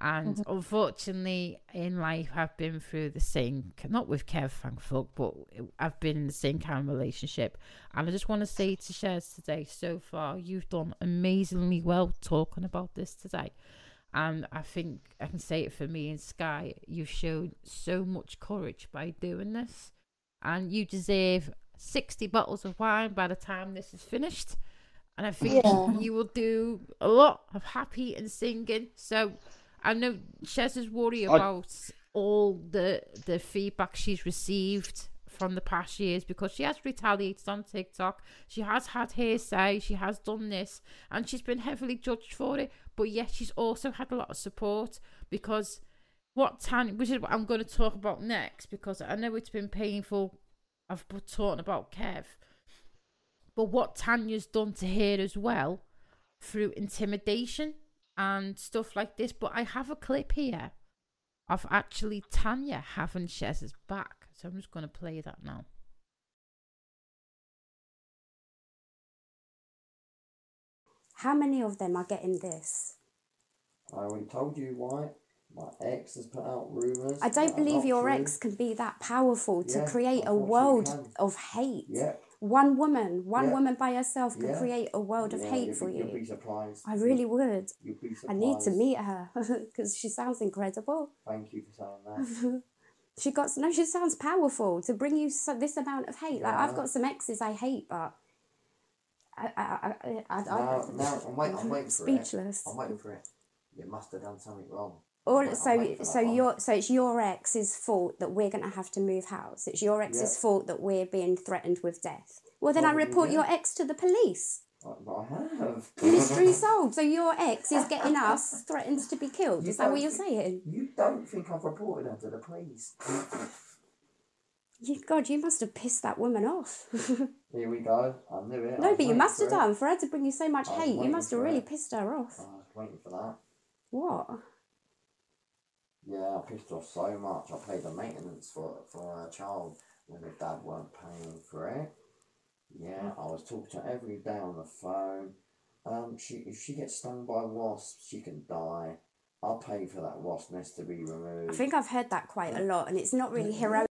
And mm-hmm. unfortunately, in life, I've been through the same, not with Kev, thank fuck, but I've been in the same kind of relationship. And I just want to say to Shez today, so far, you've done amazingly well talking about this today. And I think I can say it for me and Sky, you've shown so much courage by doing this. And you deserve 60 bottles of wine by the time this is finished. And I think yeah. you will do a lot of happy and singing. So I know Shez is worried about I... all the the feedback she's received from the past years because she has retaliated on TikTok. She has had hearsay. She has done this, and she's been heavily judged for it. But yet, she's also had a lot of support because what Tanya, which is what I'm going to talk about next, because I know it's been painful. I've been talking about Kev, but what Tanya's done to her as well through intimidation and stuff like this. But I have a clip here of actually Tanya having Shez's back. So I'm just going to play that now. How many of them are getting this? I already told you why. My ex has put out rumours. I don't believe your true. ex can be that powerful to yeah, create a world of hate. Yeah, one woman, one yeah. woman by herself could yeah. create a world of hate be, for you. You'd be surprised. I really would. You'd be surprised. I need to meet her because she sounds incredible. Thank you for saying that. she got no. She sounds powerful to bring you so, this amount of hate. Like I've got some exes I hate, but I, I, I, I, I, now, now I'm waiting. I'm waiting for speechless. it. I'm waiting for it. You must have done something wrong. Or so so your so it's your ex's fault that we're gonna have to move house. It's your ex's yeah. fault that we're being threatened with death. Well, then well, I report yeah. your ex to the police. I have. Mystery solved. So your ex is getting us threatened to be killed. You is that what you're saying? You don't think I've reported her to the police? You, God, you must have pissed that woman off. Here we go. I knew it. No, but you must have done. For her to bring you so much hate, you must have really it. pissed her off. I was waiting for that. What? Yeah, I pissed off so much. I paid the maintenance for for a child when the dad weren't paying for it. Yeah, I was talking to her every day on the phone. Um, she if she gets stung by wasps, she can die. I'll pay for that wasp nest to be removed. I think I've heard that quite a lot, and it's not really heroic.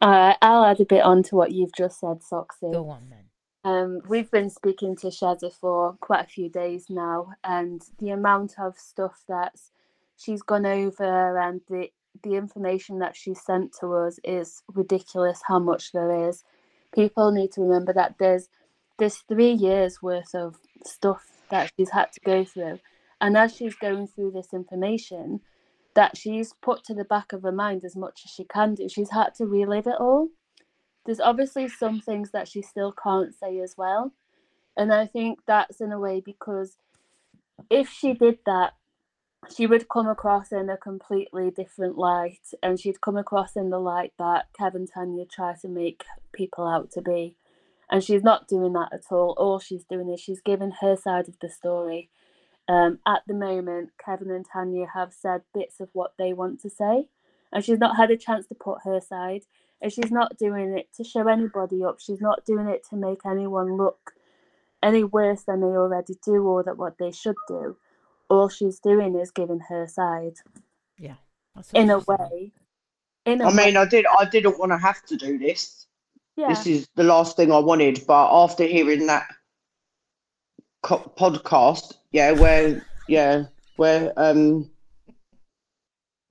Uh, I'll add a bit on to what you've just said, Soxy. Go on then. Um, we've been speaking to Shazza for quite a few days now, and the amount of stuff that she's gone over and the the information that she sent to us is ridiculous. How much there is. People need to remember that there's there's three years worth of stuff that she's had to go through, and as she's going through this information, that she's put to the back of her mind as much as she can do. She's had to relive it all there's obviously some things that she still can't say as well. And I think that's in a way because if she did that, she would come across in a completely different light and she'd come across in the light that Kevin Tanya try to make people out to be. And she's not doing that at all. All she's doing is she's giving her side of the story. Um, at the moment, Kevin and Tanya have said bits of what they want to say, and she's not had a chance to put her side and she's not doing it to show anybody up. She's not doing it to make anyone look any worse than they already do or that what they should do. All she's doing is giving her side. Yeah. In a way. In a I mean, way. I did. I didn't want to have to do this. Yeah. This is the last thing I wanted, but after hearing that co- podcast, yeah, where, yeah, where um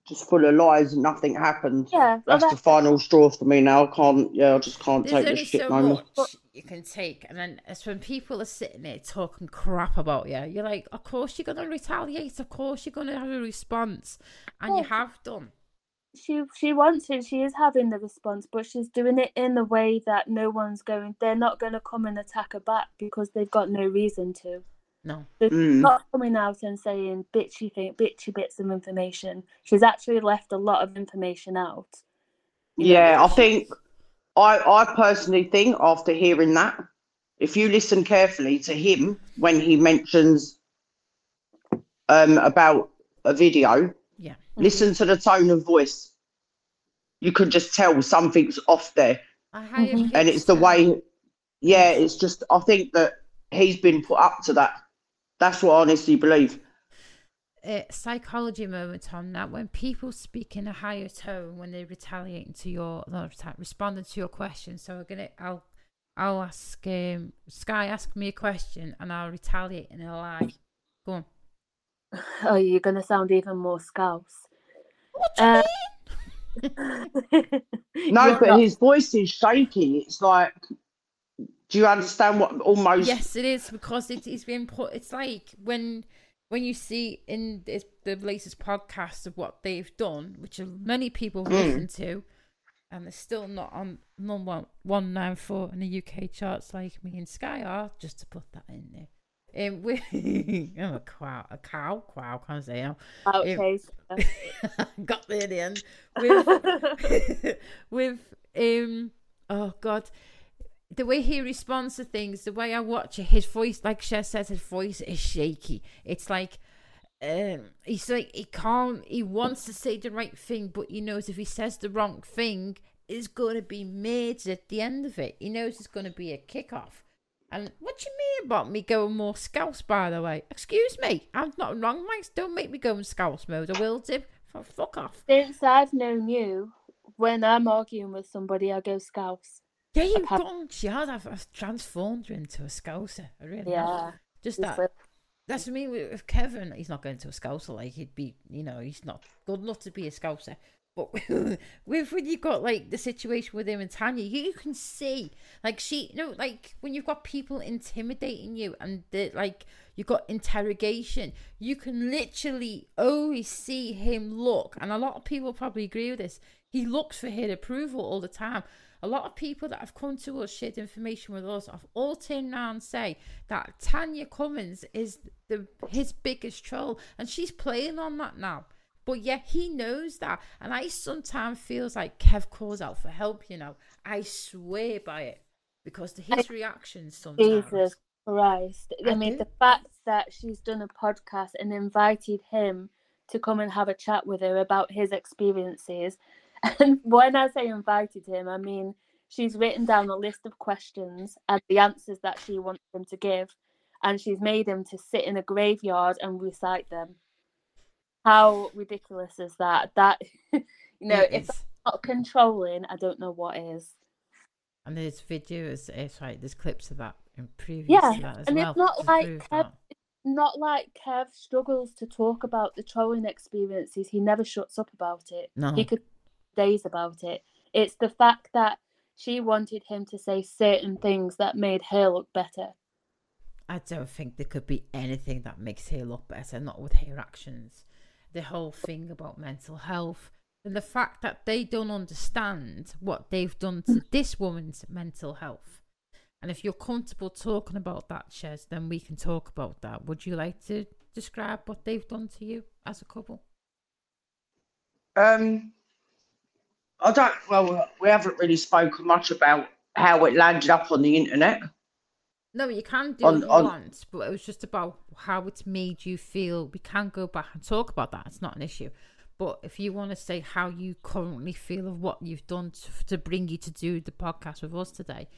just full of lies and nothing happened. Yeah, well, that's, the final straw for me now. I can't. Yeah, I just can't take this shit so no more. You can take, and then it's when people are sitting there talking crap about you. You're like, of course you're gonna retaliate. Of course you're gonna have a response, and you have done. She she wants it. She is having the response, but she's doing it in a way that no one's going. They're not going to come and attack her back because they've got no reason to. No. mm. not coming out and saying bitchy thing, bitchy bits of information. She's actually left a lot of information out. Yeah, know, I think I I personally think after hearing that, if you listen carefully to him when he mentions um about a video, yeah. Listen to the tone of voice. You can just tell something's off there. Mm-hmm. And it's the way yeah, it's just I think that he's been put up to that. That's what I honestly believe. A psychology moment on that when people speak in a higher tone when they're retaliating to your not responding to your question. So we're gonna I'll I'll ask um, Sky ask me a question and I'll retaliate in a lie. Go on. Oh, you're gonna sound even more scouse. What do uh, no, but not... his voice is shaky. It's like do you understand what almost? Yes, it is because it is being put. It's like when when you see in this, the latest podcast of what they've done, which many people mm. listen to, and they're still not on number one nine four in the UK charts like me and Sky are, just to put that in there. Um, with I'm a cow, a cow, cow, can't say now. Okay, um, got there in the end. With, with um, oh god, the way he responds to things, the way I watch it, his voice, like Shez says, his voice is shaky. It's like um, he's like he can't. He wants to say the right thing, but he knows if he says the wrong thing, it's going to be made at the end of it. He knows it's going to be a kickoff. And what do you mean about me going more scouse, by the way? Excuse me, I'm not wrong, Mike. Don't make me go in scouse mode. I will do. Fuck off. Since I've known you, when I'm arguing with somebody, I go scouse. Yeah, you've gone. Yeah, I've, I've transformed you into a scouser. I really yeah. Have. Just that. That's me with Kevin. He's not going to a scouser. Like he'd be, you know, he's not good enough to be a scouser. But with when you've got like the situation with him and Tanya, you can see like she, you know, like when you've got people intimidating you and the, like you've got interrogation, you can literally always see him look. And a lot of people probably agree with this. He looks for her approval all the time a lot of people that have come to us, shared information with us, have all turned around and say that Tanya Cummins is the his biggest troll, and she's playing on that now. But yeah, he knows that, and I sometimes feels like Kev calls out for help. You know, I swear by it because his reactions sometimes. Jesus Christ! I, I mean, do. the fact that she's done a podcast and invited him to come and have a chat with her about his experiences and when I say invited him, I mean she's written down a list of questions and the answers that she wants him to give, and she's made him to sit in a graveyard and recite them. How ridiculous is that? That you know, it if not controlling, I don't know what is. And there's videos, it's right, there's clips of that in previous yeah, and well, it's not like Kev, not like Kev struggles to talk about the trolling experiences. He never shuts up about it. No. He could days about it. It's the fact that she wanted him to say certain things that made her look better. I don't think there could be anything that makes her look better, not with her actions. The whole thing about mental health and the fact that they don't understand what they've done to this woman's mental health. And if you're comfortable talking about that, Shez, then we can talk about that. Would you like to describe what they've done to you as a couple? Um, I don't. Well, we haven't really spoken much about how it landed up on the internet. No, you can do on, it on, once, but it was just about how it made you feel. We can go back and talk about that. It's not an issue. But if you want to say how you currently feel of what you've done to, to bring you to do the podcast with us today,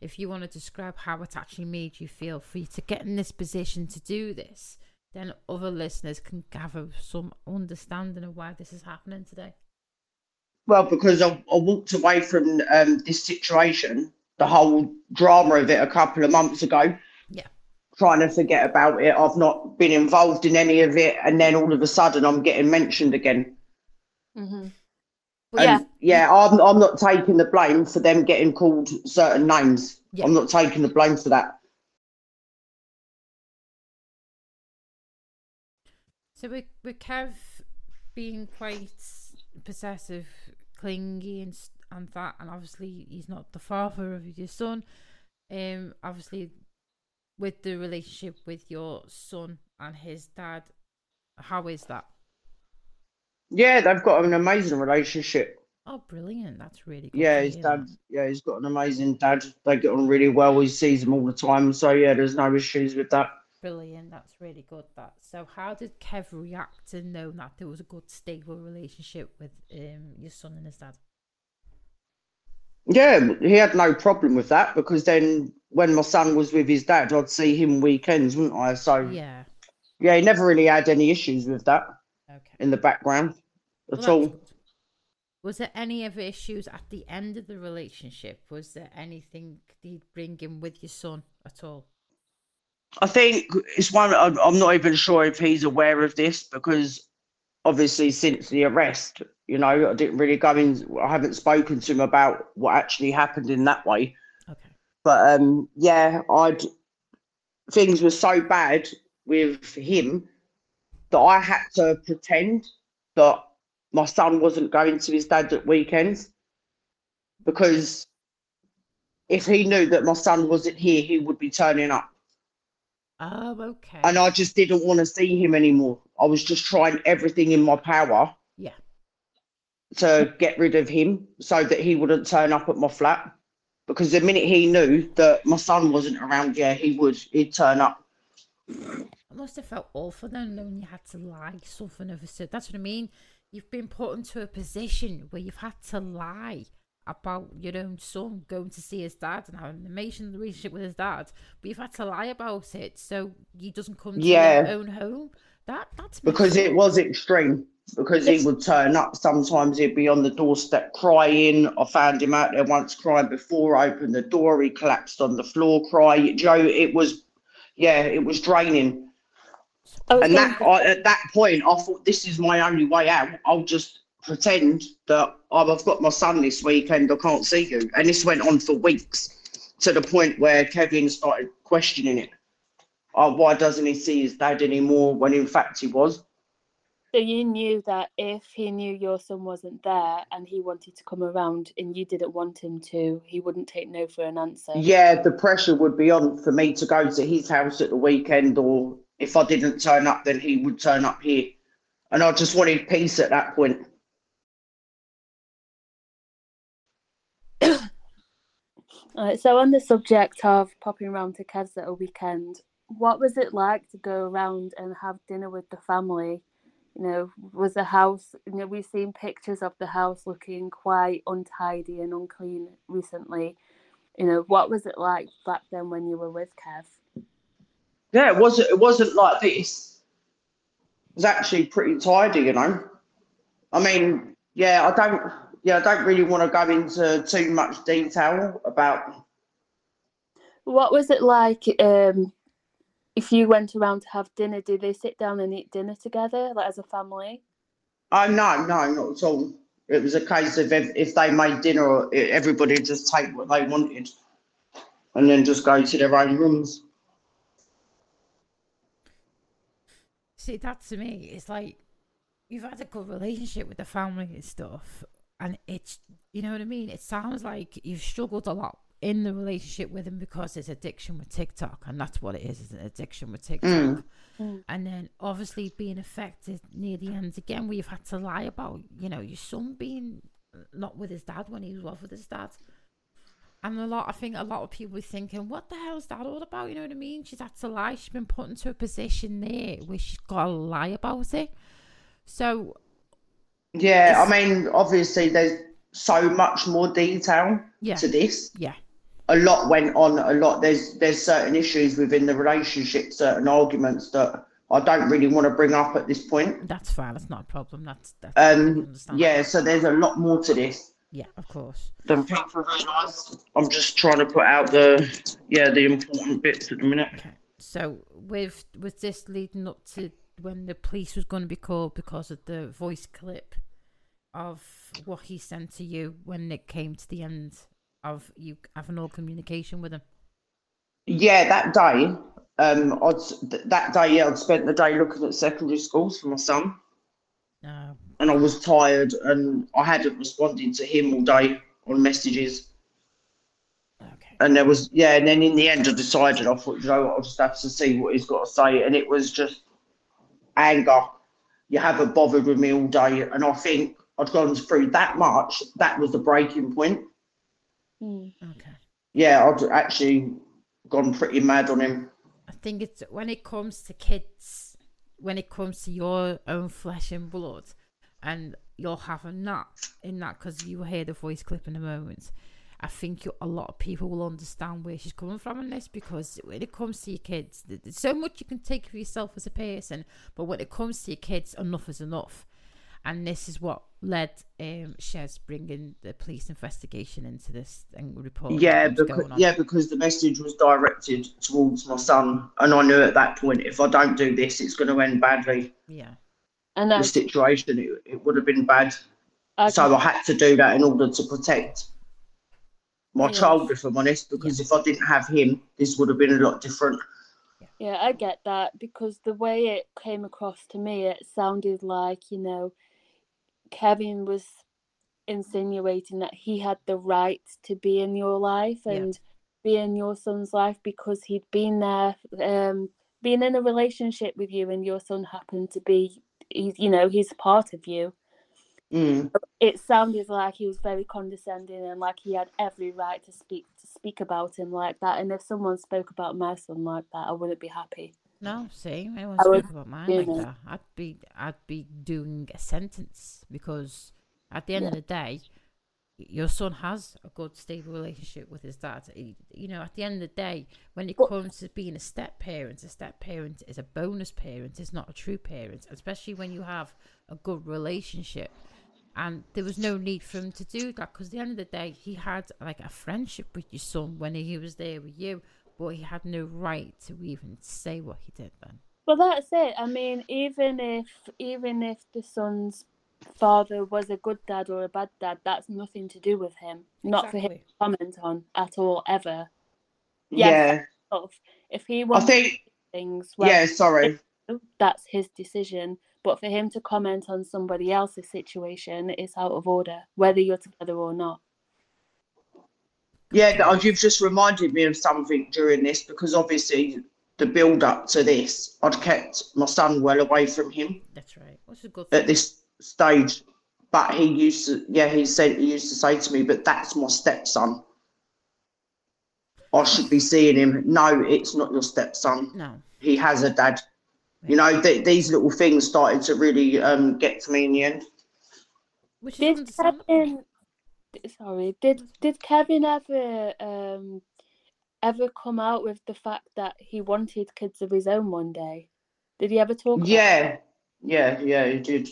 if you want to describe how it actually made you feel for you to get in this position to do this, then other listeners can gather some understanding of why this is happening today. Well, because I, I walked away from um, this situation, the whole drama of it a couple of months ago. Yeah. Trying to forget about it. I've not been involved in any of it. And then all of a sudden I'm getting mentioned again. Mm-hmm. Well, yeah. Yeah, I'm, I'm not taking the blame for them getting called certain names. Yeah. I'm not taking the blame for that. So with, with Kev being quite possessive clingy and and that, and obviously he's not the father of your son. Um, obviously, with the relationship with your son and his dad, how is that? Yeah, they've got an amazing relationship. Oh, brilliant! That's really good. Yeah, his dad. Yeah, he's got an amazing dad. They get on really well. He sees them all the time. So yeah, there's no issues with that. Brilliant. That's really good. That. So, how did Kev react to know that there was a good, stable relationship with um, your son and his dad? Yeah, he had no problem with that because then when my son was with his dad, I'd see him weekends, wouldn't I? So yeah, yeah, he never really had any issues with that. Okay. In the background, at well, all. Was there any other issues at the end of the relationship? Was there anything he'd bring in with your son at all? I think it's one. I'm not even sure if he's aware of this because obviously since the arrest, you know, I didn't really go in. I haven't spoken to him about what actually happened in that way. Okay. But um, yeah, I'd things were so bad with him that I had to pretend that my son wasn't going to his dad at weekends because if he knew that my son wasn't here, he would be turning up. Oh, okay. And I just didn't want to see him anymore. I was just trying everything in my power. Yeah. To get rid of him so that he wouldn't turn up at my flat. Because the minute he knew that my son wasn't around, yeah, he would. He'd turn up. It must have felt awful then knowing you had to lie something of a sort. That's what I mean. You've been put into a position where you've had to lie about your own son going to see his dad and having an amazing relationship with his dad, but you've had to lie about it so he doesn't come to yeah. your own home. That that's because it was extreme. Because he would turn up. Sometimes he'd be on the doorstep crying. I found him out there once crying before I opened the door. He collapsed on the floor crying. Joe, it was, yeah, it was draining. Oh, and that I, at that point, I thought this is my only way out. I'll just pretend that oh, I've got my son this weekend, I can't see you. And this went on for weeks to the point where Kevin started questioning it. Oh, why doesn't he see his dad anymore when in fact he was? So you knew that if he knew your son wasn't there and he wanted to come around and you didn't want him to, he wouldn't take no for an answer. Yeah, the pressure would be on for me to go to his house at the weekend, or if I didn't turn up, then he would turn up here. And I just wanted peace at that point. Uh, so, on the subject of popping around to Kev's at a weekend, what was it like to go around and have dinner with the family? You know, was the house, you know, we've seen pictures of the house looking quite untidy and unclean recently. You know, what was it like back then when you were with Kev? Yeah, it wasn't, it wasn't like this. It was actually pretty tidy, you know. I mean, yeah, I don't yeah, I don't really want to go into too much detail about. What was it like um, if you went around to have dinner? Did they sit down and eat dinner together, like as a family? Oh no, no, not at all. It was a case of if, if they made dinner, everybody just take what they wanted, and then just go to their own rooms. See, that to me is like you've had a good relationship with the family and stuff, and it's you know what I mean. It sounds like you've struggled a lot in the relationship with him because it's addiction with TikTok, and that's what it is. It's an addiction with TikTok. Mm. Mm. And then obviously being affected near the end again, where you've had to lie about, you know, your son being not with his dad when he was off with his dad. And a lot, I think a lot of people are thinking, what the hell is that all about? You know what I mean? She's had to lie. She's been put into a position there where she's got to lie about it. So yeah, I mean, obviously, there's so much more detail yeah. to this. Yeah. A lot went on. A lot. There's there's certain issues within the relationship, certain arguments that I don't really want to bring up at this point. That's fine. That's not a problem. That's, that's um yeah. So there's a lot more to this. Yeah, of course. Than people realise. I'm just trying to put out the yeah the important bits at the minute. Okay. So with with this leading up to when the police was going to be called because of the voice clip of what he sent to you when it came to the end of you having all communication with him? Yeah, that day, um, I'd that day, yeah, I'd spent the day looking at secondary schools for my son. Oh. And I was tired, and I hadn't responded to him all day on messages. Okay. And there was, yeah, and then in the end, I decided I thought, you know what, I'll just have to see what he's got to say, and it was just anger. You haven't bothered with me all day, and I think I'd gone through that much. That was the breaking point. Mm. Okay. Yeah, I'd actually gone pretty mad on him. I think it's when it comes to kids, when it comes to your own flesh and blood, and you're having that in that because you hear the voice clip in a moment. I think a lot of people will understand where she's coming from in this because when it comes to your kids, there's so much you can take of yourself as a person, but when it comes to your kids, enough is enough and this is what led um Shez bringing the police investigation into this and report. Yeah, because yeah, because the message was directed towards my son, and I knew at that point if I don't do this, it's going to end badly. Yeah, and the situation it, it would have been bad. Okay. So I had to do that in order to protect my child, if I'm honest, because if I didn't have him, this would have been a lot different. Yeah, I get that because the way it came across to me, it sounded like, you know, Kevin was insinuating that he had the right to be in your life and yeah. be in your son's life because he'd been there, um, being in a relationship with you, and your son happened to be, he's, you know, he's part of you. Mm. It sounded like he was very condescending and like he had every right to speak to speak about him like that. And if someone spoke about my son like that, I wouldn't be happy. No, see, anyone spoke about mine like that, I'd be I'd be doing a sentence because at the end yeah. of the day, your son has a good stable relationship with his dad. He, you know, at the end of the day, when it but, comes to being a step parent, a step parent is a bonus parent. It's not a true parent, especially when you have a good relationship and there was no need for him to do that because at the end of the day he had like a friendship with your son when he was there with you but he had no right to even say what he did then. Well that's it. I mean even if even if the son's father was a good dad or a bad dad that's nothing to do with him. Exactly. not for him to comment on at all ever. Yes, yeah if he wants I think, things well, yeah sorry that's his decision but for him to comment on somebody else's situation is out of order, whether you're together or not. Yeah, oh, you've just reminded me of something during this because obviously the build up to this, I'd kept my son well away from him. That's right. What's a good at this stage? But he used to, yeah, he said he used to say to me, "But that's my stepson. I should be seeing him." No, it's not your stepson. No, he has a dad. You know, th- these little things started to really um, get to me in the end. Which did Kevin, sorry, did did Kevin ever um, ever come out with the fact that he wanted kids of his own one day? Did he ever talk? Yeah, yeah, yeah, he did.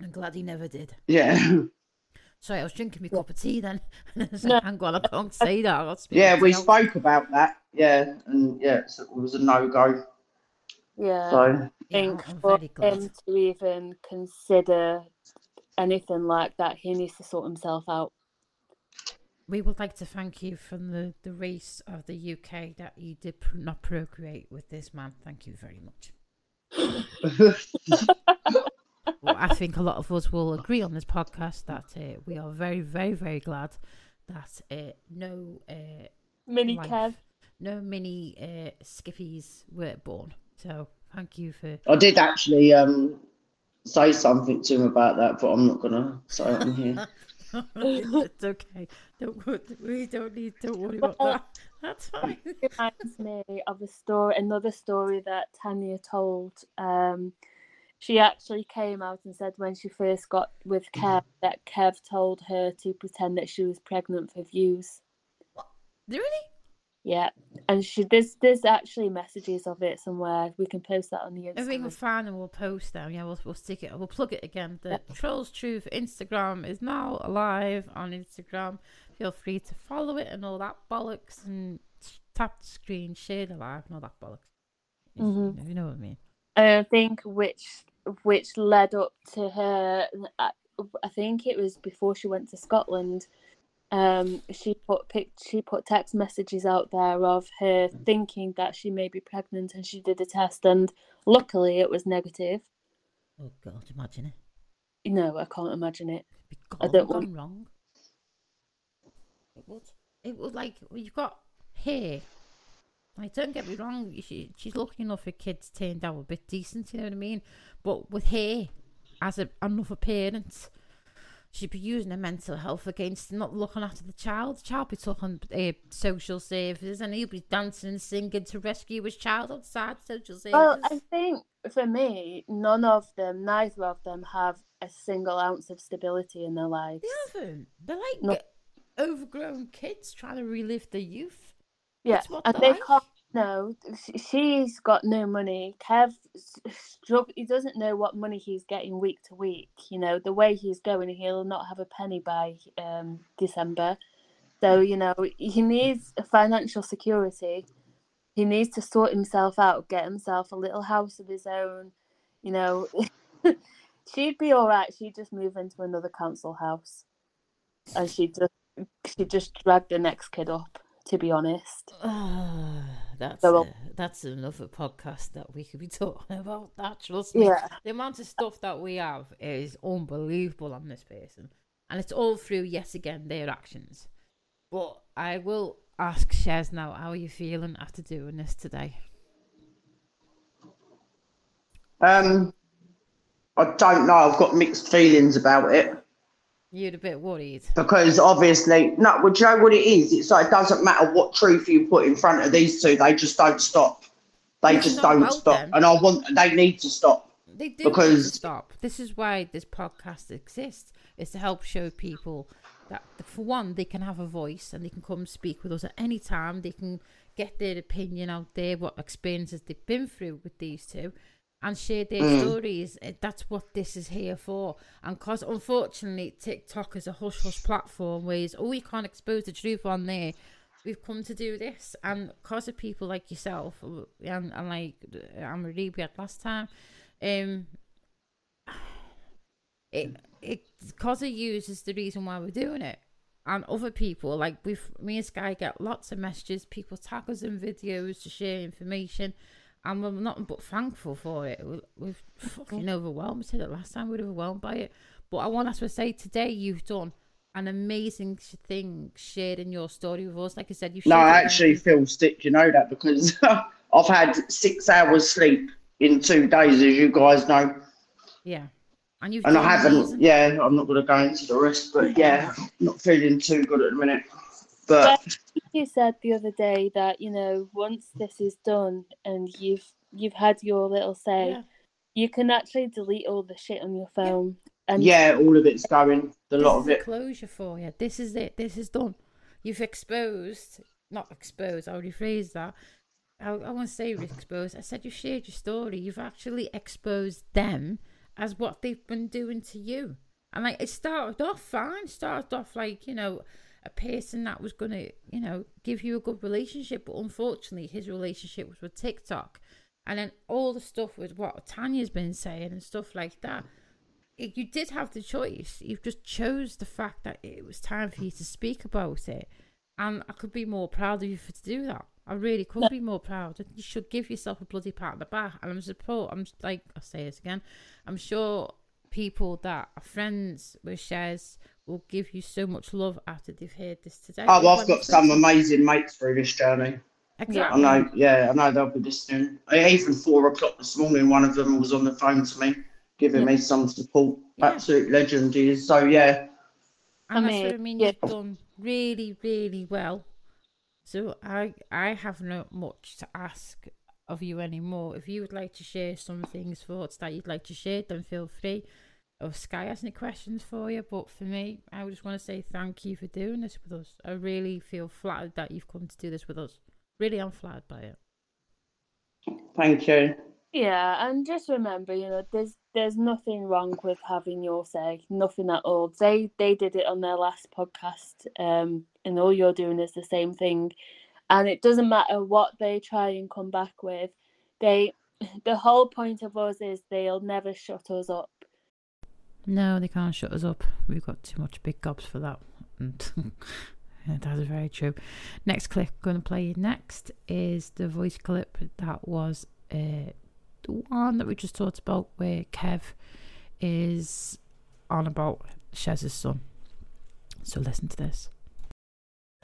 I'm glad he never did. Yeah. Sorry, I was drinking my cup of tea then. no. Hang on, I can't say that. Yeah, we spoke about that. Yeah, and yeah, so it was a no go. Yeah. So I think yeah, for him to even consider anything like that, he needs to sort himself out. We would like to thank you from the, the race of the UK that you did not procreate with this man. Thank you very much. well, I think a lot of us will agree on this podcast that uh, we are very, very, very glad that uh, no uh, mini life, Kev, no mini uh, skiffies were born. So thank you for. I did actually um, say something to him about that, but I'm not gonna say it on here. it's okay. Don't we don't need to worry about that. That's fine. It reminds me of a story, another story that Tanya told. Um, she actually came out and said when she first got with Kev that Kev told her to pretend that she was pregnant for views. What? Really? Yeah, and she there's there's actually messages of it somewhere. We can post that on the Instagram. If we can find them, we'll post them. Yeah, we'll we'll stick it. We'll plug it again. The yeah. Trolls Truth Instagram is now alive on Instagram. Feel free to follow it and all that bollocks and tap the screen, share the live and all that bollocks. Mm-hmm. You, know, you know what I mean. I think which which led up to her. I think it was before she went to Scotland. Um, she put pic, she put text messages out there of her thinking that she may be pregnant, and she did a test, and luckily it was negative. Oh God, imagine it. No, I can't imagine it. I don't want wrong. It would. It would like you've got hair like, don't get me wrong, she, she's lucky enough her kids turned out a bit decent, you know what I mean? But with her, as a, another parent, she'd be using her mental health against not looking after the child. The child be talking uh, social services and he'll be dancing and singing to rescue his child outside social services. Well, I think for me, none of them, neither of them have a single ounce of stability in their lives. They haven't. They're like no. overgrown kids trying to relive their youth. Yeah, and they can't. No, she's got no money. Kev, he doesn't know what money he's getting week to week. You know, the way he's going, he'll not have a penny by um, December. So, you know, he needs financial security. He needs to sort himself out, get himself a little house of his own. You know, she'd be all right. She'd just move into another council house, and she just she just dragged the next kid up to be honest. That's so, a, that's another podcast that we could be talking about. That trust me, yeah. the amount of stuff that we have is unbelievable on this person, and it's all through yet again their actions. But I will ask Shez now, how are you feeling after doing this today? Um, I don't know. I've got mixed feelings about it. You're a bit worried because obviously, no. Well, do you know what it is? It's like it doesn't matter what truth you put in front of these two; they just don't stop. They just don't stop, them. and I want. They need to stop. They do because stop. This is why this podcast exists: is to help show people that, for one, they can have a voice and they can come speak with us at any time. They can get their opinion out there, what experiences they've been through with these two, and share their mm. stories. Eh, that's what this is here for. And because unfortunately TikTok is a hush hush platform where it's, oh, you can't expose the truth on there. We've come to do this, and because of people like yourself and, and like we had last time, um, it it because of you is the reason why we're doing it. And other people, like with me and Sky, get lots of messages. People tag us in videos to share information we're not but thankful for it. We've fucking overwhelmed. I said it last time, we are overwhelmed by it. But I want us to say today, you've done an amazing thing sharing your story with us. Like I said, you. No, I actually feel sick. You know that because I've had six hours sleep in two days, as you guys know. Yeah. And you've and I haven't. Yeah, I'm not going to go into the rest, but yeah, not feeling too good at the minute. But you said the other day that you know once this is done and you've you've had your little say, yeah. you can actually delete all the shit on your phone. Yeah. And yeah, all of it's going. The lot of it. Closure for you. This is it. This is done. You've exposed, not exposed. I'll rephrase that. I, I won't say exposed. I said you shared your story. You've actually exposed them as what they've been doing to you. And like it started off fine. Started off like you know a person that was going to, you know, give you a good relationship. But unfortunately, his relationship was with TikTok. And then all the stuff with what Tanya's been saying and stuff like that. It, you did have the choice. You just chose the fact that it was time for you to speak about it. And I could be more proud of you for to do that. I really could be more proud. You should give yourself a bloody pat on the back. And I'm support. I'm like I'll say this again. I'm sure people that are friends with Shez will give you so much love after they've heard this today. Oh, I've got some amazing mates through this journey. Exactly. I know, yeah, I know they'll be listening. Even four o'clock this morning, one of them was on the phone to me, giving yeah. me some support. Yeah. Absolute legend he is. So yeah. And I mean, that's what I mean. Yeah. You've done really, really well. So I, I have not much to ask of you anymore. If you would like to share some things, thoughts that you'd like to share, then feel free or Sky has any questions for you. But for me, I just want to say thank you for doing this with us. I really feel flattered that you've come to do this with us. Really, I'm flattered by it. Thank you. Yeah, and just remember, you know, there's there's nothing wrong with having your say, nothing at all. They they did it on their last podcast, um, and all you're doing is the same thing, and it doesn't matter what they try and come back with. They, the whole point of us is they'll never shut us up no, they can't shut us up. We've got too much big gobs for that. That is very true. Next clip going to play next is the voice clip that was uh, the one that we just talked about where Kev is on about Shez's son. So listen to this.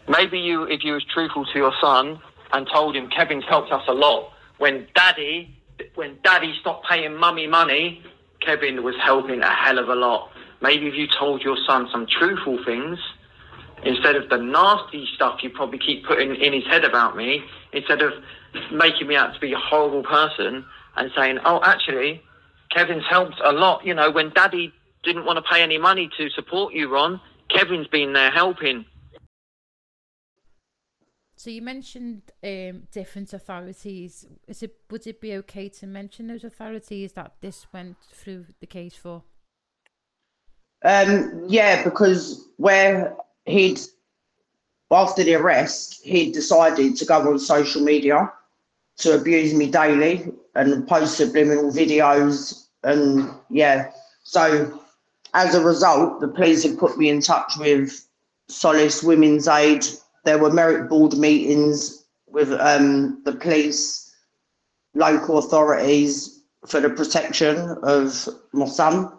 Maybe you, if you was truthful to your son and told him Kevin's helped us a lot. When daddy, when daddy stopped paying mummy money, Kevin was helping a hell of a lot. Maybe if you told your son some truthful things, instead of the nasty stuff you probably keep putting in his head about me, instead of making me out to be a horrible person and saying, oh, actually, Kevin's helped a lot. You know, when daddy didn't want to pay any money to support you, Ron, Kevin's been there helping. So you mentioned um, different authorities. Is it would it be okay to mention those authorities that this went through the case for? Um, yeah, because where he'd after the arrest, he decided to go on social media to abuse me daily and post subliminal videos and yeah. So as a result, the police have put me in touch with Solace Women's Aid there were merit board meetings with um, the police, local authorities for the protection of my son.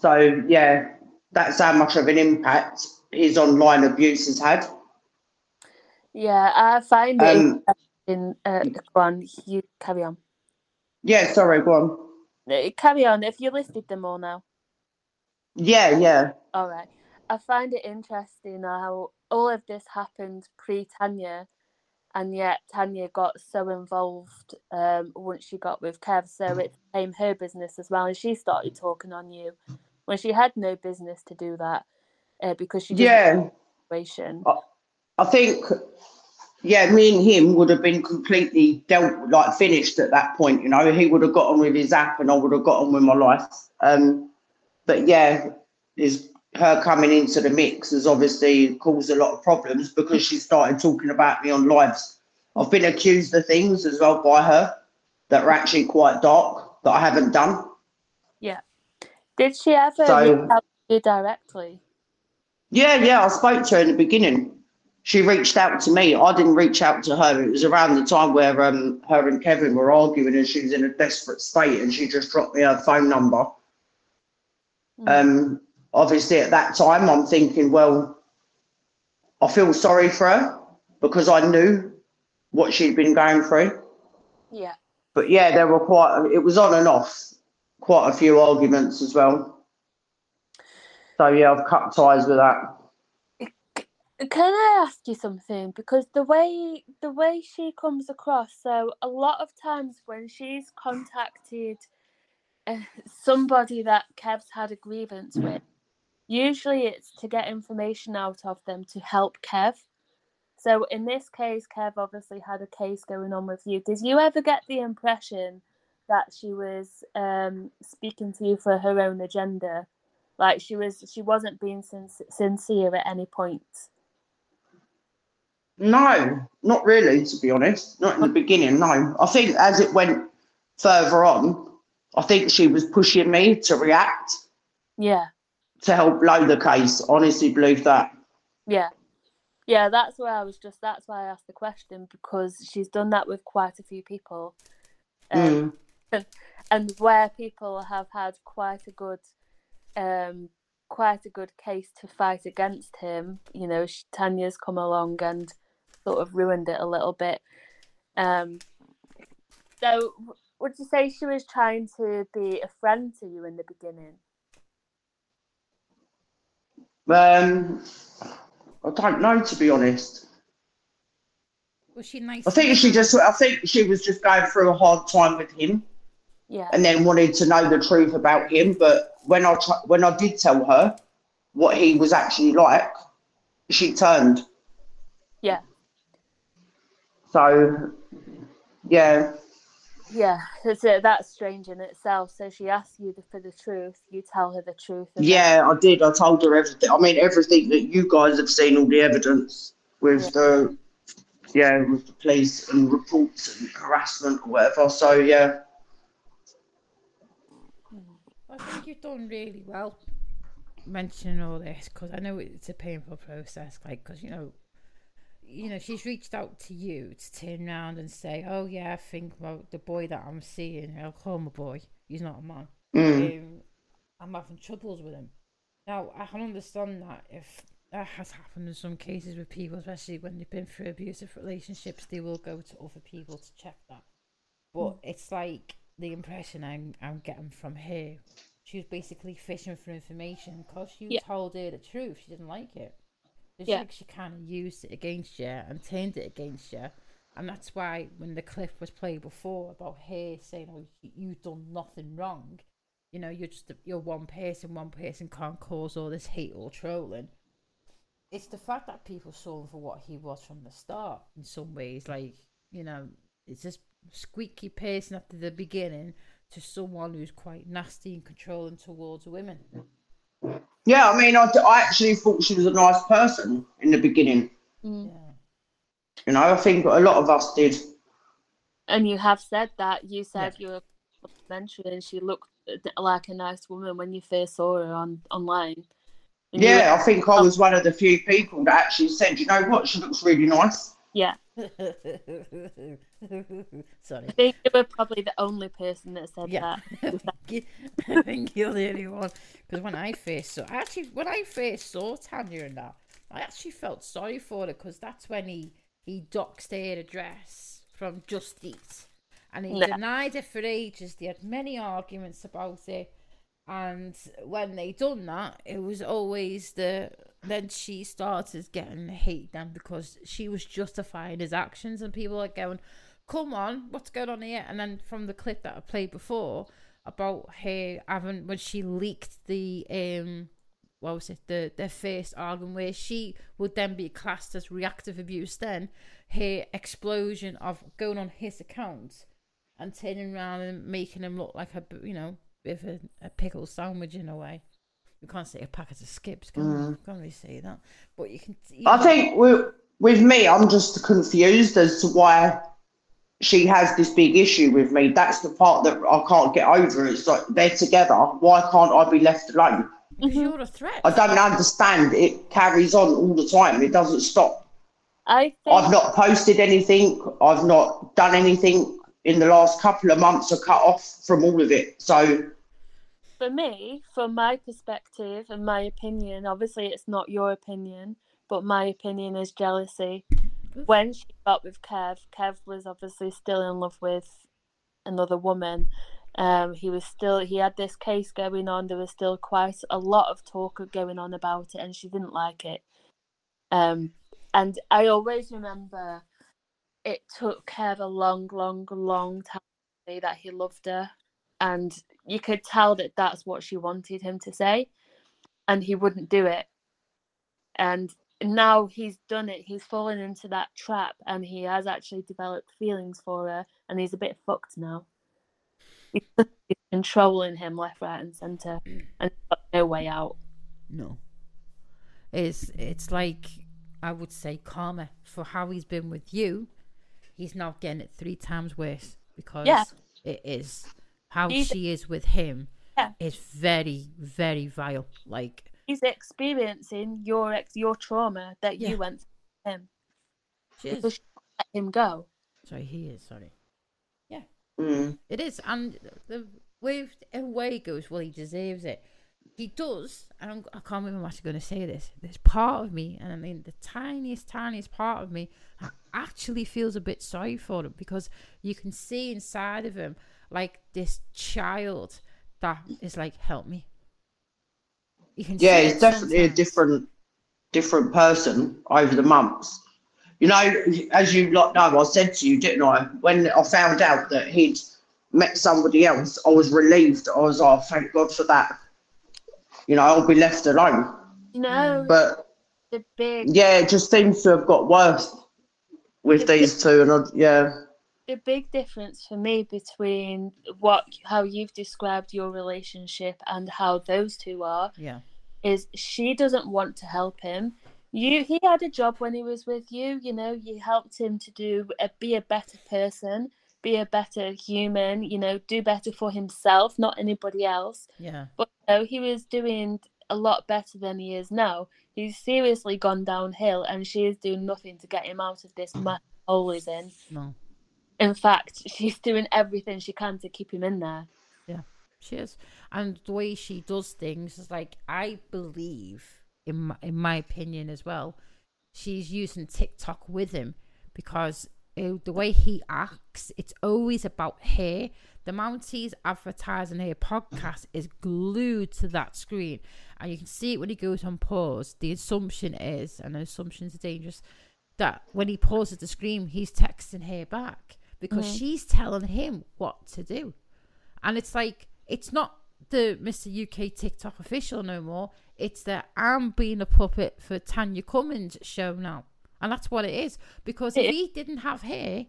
So yeah, that's how much of an impact his online abuse has had. Yeah, I find it um, interesting. Uh, go on, you carry on. Yeah, sorry, go on. Uh, carry on. If you listed them all now. Yeah, yeah. All right. I find it interesting how all of this happened pre Tanya, and yet Tanya got so involved um, once she got with Kev, so it became her business as well, and she started talking on you when she had no business to do that uh, because she yeah situation. I think yeah, me and him would have been completely dealt like finished at that point. You know, he would have got on with his app, and I would have got on with my life. Um, but yeah, is her coming into the mix has obviously caused a lot of problems because she started talking about me on lives. I've been accused of things as well by her that are actually quite dark that I haven't done. Yeah. Did she ever so, you directly? Yeah, yeah. I spoke to her in the beginning. She reached out to me. I didn't reach out to her. It was around the time where um, her and Kevin were arguing and she was in a desperate state and she just dropped me her phone number. Mm. Um, obviously at that time I'm thinking, well, I feel sorry for her because I knew what she'd been going through. Yeah. But yeah, there were quite it was on and off, quite a few arguments as well. So yeah, I've cut ties with that. Can I ask you something? Because the way the way she comes across, so a lot of times when she's contacted uh, somebody that Kev's had a grievance with, Usually it's to get information out of them to help Kev. So in this case, Kev obviously had a case going on with you. Did you ever get the impression that she was um, speaking to you for her own agenda? Like she was, she wasn't being sin- sincere at any point. No, not really. To be honest, not in the beginning. No, I think as it went further on, I think she was pushing me to react. Yeah to help load the case. Honestly, believe that. Yeah, yeah, that's where I was just. That's why I asked the question because she's done that with quite a few people, um, mm. and where people have had quite a good, um, quite a good case to fight against him. You know, she, Tanya's come along and sort of ruined it a little bit. Um, so, would you say she was trying to be a friend to you in the beginning? Um, I don't know to be honest. Was she nice? I think she just. I think she was just going through a hard time with him. Yeah. And then wanted to know the truth about him, but when I when I did tell her what he was actually like, she turned. Yeah. So, yeah. Yeah, it's, uh, that's strange in itself. So she asks you for the truth, you tell her the truth. Yeah, then... I did. I told her everything. I mean, everything that you guys have seen, all the evidence with yeah. the yeah, with the police and reports and harassment or whatever. So yeah. I think you've done really well mentioning all this because I know it's a painful process. Like, because you know, you know, she's reached out to you to turn around and say, "Oh yeah, I think about the boy that I'm seeing. I'll call him a boy. He's not a man. Mm. Um, I'm having troubles with him." Now I can understand that if that has happened in some cases with people, especially when they've been through abusive relationships, they will go to other people to check that. But mm. it's like the impression I'm I'm getting from her. She was basically fishing for information because you yeah. told her the truth. She didn't like it. It's yeah. like she kind of used it against you and turned it against you. And that's why when the clip was played before about her saying, "Oh, you've done nothing wrong," you know, you're just you're one person. One person can't cause all this hate or trolling. It's the fact that people saw him for what he was from the start. In some ways, like you know, it's this squeaky person at the beginning to someone who's quite nasty and controlling towards women. Yeah, I mean, I, I actually thought she was a nice person in the beginning. Mm. You know, I think a lot of us did. And you have said that. You said yeah. you were complimentary and she looked like a nice woman when you first saw her on online. Yeah, I think I was one of the few people that actually said, you know what, she looks really nice. Yeah. Sorry. I think you were probably the only person that said Yeah. that. I think you're the only one. Because when I first saw, actually, when I first saw Tanya and that, I actually felt sorry for her because that's when he he doxed her address from Just Eat, and he No. denied it for ages. They had many arguments about it, and when they done that, it was always the then she started getting hate then because she was justifying his actions, and people are going, "Come on, what's going on here?" And then from the clip that I played before about her having when she leaked the um what was it the their first argument where she would then be classed as reactive abuse then her explosion of going on his account and turning around and making him look like a you know of a, a pickle sandwich in a way you can't say a packet of skips can you mm. can't really say that but you can you I know- think with, with me, I'm just confused as to why she has this big issue with me. That's the part that I can't get over. It's like they're together. Why can't I be left alone? because mm-hmm. you're a threat I don't understand. It carries on all the time. It doesn't stop. I think I've not posted anything. I've not done anything in the last couple of months. I cut off from all of it. So for me, from my perspective and my opinion, obviously it's not your opinion, but my opinion is jealousy. When she got with Kev, Kev was obviously still in love with another woman. Um, he was still he had this case going on. There was still quite a lot of talk going on about it, and she didn't like it. Um, and I always remember it took Kev a long, long, long time to say that he loved her, and you could tell that that's what she wanted him to say, and he wouldn't do it. And now he's done it. He's fallen into that trap, and he has actually developed feelings for her, and he's a bit fucked now. He's controlling him left, right, and centre, mm. and got no way out. No. It's it's like I would say karma for how he's been with you. He's now getting it three times worse because Yeah. it is how He's- she is with him Yeah. is very very vile. Like He's experiencing your ex, your trauma that Yeah. you went through him she is. you let him go. Sorry, he is. Sorry. Yeah, mm, it is, and the way away goes. Well, he deserves it. He does, and I'm, I can't remember what I'm going to say this. There's part of me, and I mean the tiniest, tiniest part of me, actually feels a bit sorry for him because you can see inside of him like this child that is like, "Help me." You can yeah, it's he's it definitely a different different person over the months. You know, as you lot know, I said to you, didn't I? When I found out that he'd met somebody else, I was relieved. I was, oh, thank God for that. You know, I'll be left alone. No. But the big yeah, it just seems to have got worse with these two, and I, yeah, the big difference for me between what how you've described your relationship and how those two are Yeah, is she doesn't want to help him. You he had a job when he was with you, you know, you helped him to do a, be a better person, be a better human, you know, do better for himself, not anybody else. yeah, But you know, he was doing a lot better than he is now. He's seriously gone downhill and she is doing nothing to get him out of this massive hole he's in. no. In fact, she's doing everything she can to keep him in there. Yeah, she is, and the way she does things is like I believe, in my, in my opinion as well, she's using TikTok with him because uh, the way he acts, it's always about her. The Mounties advertising her podcast is glued to that screen, and you can see it when he goes on pause. The assumption is, and assumptions are dangerous, that when he pauses the screen, he's texting her back because she's telling him what to do. And it's like, it's not the Mr. UK TikTok official no more. It's that I'm being a puppet for Tanya Cummins show now. And that's what it is. Because if he didn't have hair,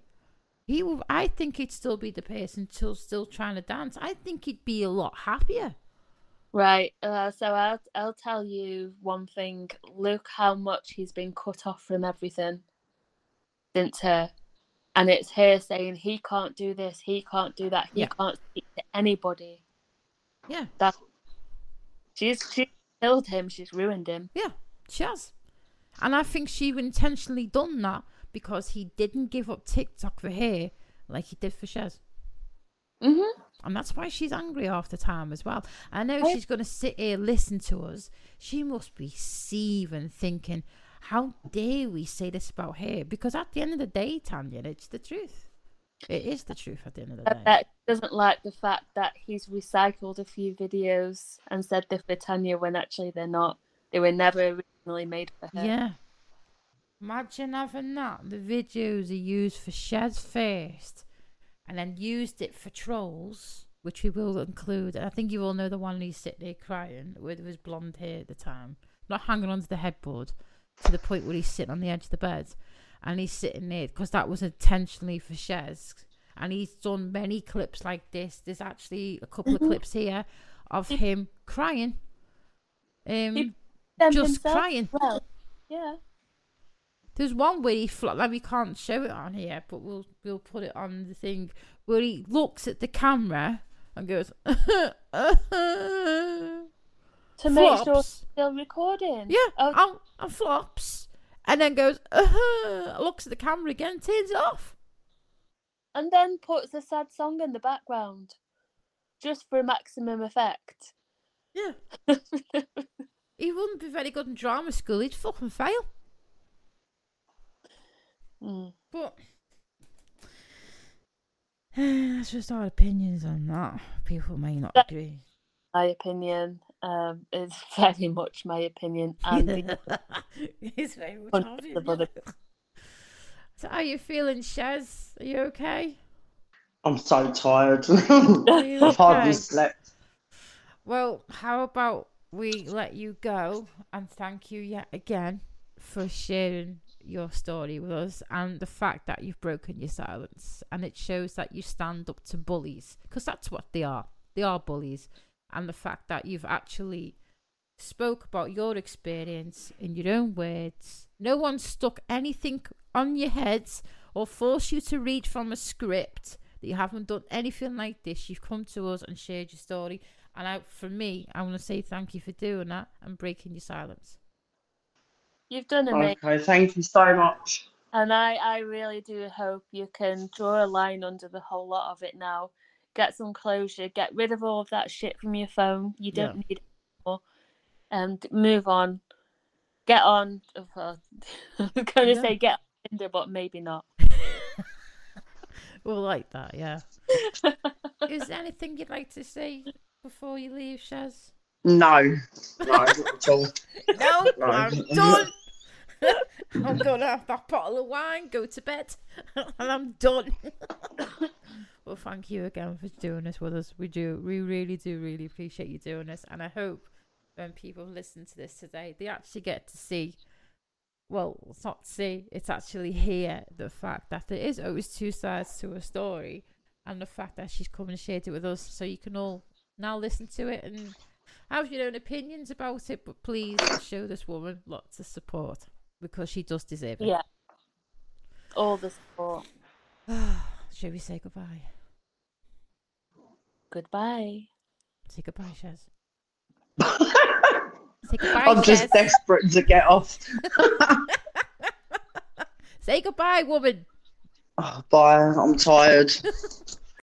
he would, I think he'd still be the person still, still trying to dance. I think he'd be a lot happier. Right. Uh, so I'll I'll tell you one thing. Look how much he's been cut off from everything since her, and it's her saying he can't do this, he can't do that, he Yeah. can't speak to anybody. Yeah. That she's she's killed him. She's ruined him. Yeah, she has. And I think she intentionally done that because he didn't give up TikTok for her like he did for Shez. Mm-hmm. And that's why she's angry half the time as well. I know she's going to sit here, listen to us. She must be seething, thinking, how dare we say this about her? Because at the end of the day, Tanya, it's the truth. It is the truth at the end of the day. That doesn't like the fact that he's recycled a few videos and said they're for Tanya when actually they're not. They were never originally made for her. Yeah. Imagine having that. The videos are used for Shez first and then used it for trolls, which we will include. And I think you all know the one he's sitting there crying with his blonde hair at the time, not hanging onto the headboard to the point where he's sitting on the edge of the bed and he's sitting there because that was intentionally for Shez. And he's done many clips like this. There's actually a couple Mm-hmm. of clips here of him crying. Um, just crying. Well, yeah. There's one where he fl- like we can't show it on here, but we'll we'll put it on the thing where he looks at the camera and goes To make sure Flops. it's still recording. yeah, Oh, and, and flops, and then goes uh-huh, looks at the camera again, turns it off. and then puts a sad song in the background, just for maximum effect. Yeah, he wouldn't be very good in drama school. He'd fucking fail. Mm. But that's just our opinions on that. People may not agree. My opinion um, is very much my opinion, and it's very much Hundreds of other- So how are you feeling, Shaz? Are you okay? I'm so tired. I've hardly slept. Well, how about we let you go and thank you yet again for sharing your story with us and the fact that you've broken your silence and it shows that you stand up to bullies because that's what they are. They are bullies and the fact that you've actually spoke about your experience in your own words. No one stuck anything on your heads or forced you to read from a script. That you haven't done anything like this. You've come to us and shared your story. And I, for me, I want to say thank you for doing that and breaking your silence. you've done amazing. Okay, thank you so much. And I, I really do hope you can draw a line under the whole lot of it now. Get some closure. Get rid of all of that shit from your phone. You don't need it anymore. And move on. Get on. oh, Well, I'm going to Yeah. say get on Tinder, but maybe not. We'll like that, yeah. Is there anything you'd like to say before you leave, Shaz? No, no, not at all. No, No. I'm done. I'm gonna have that bottle of wine, go to bed, and I'm done. Well, thank you again for doing this with us. We do, we really do, really appreciate you doing this, and I hope when people listen to this today, they actually get to see. Well, it's not see; it's actually hear the fact that there is always two sides to a story, and the fact that she's come and shared it with us, so you can all now listen to it and have your own opinions about it, but please show this woman lots of support because she does deserve it. Yeah. All the support. Shall we say goodbye? Goodbye. Say goodbye, Shaz. Say goodbye, I'm just desperate to get off. Say goodbye, woman. Oh, bye, I'm tired.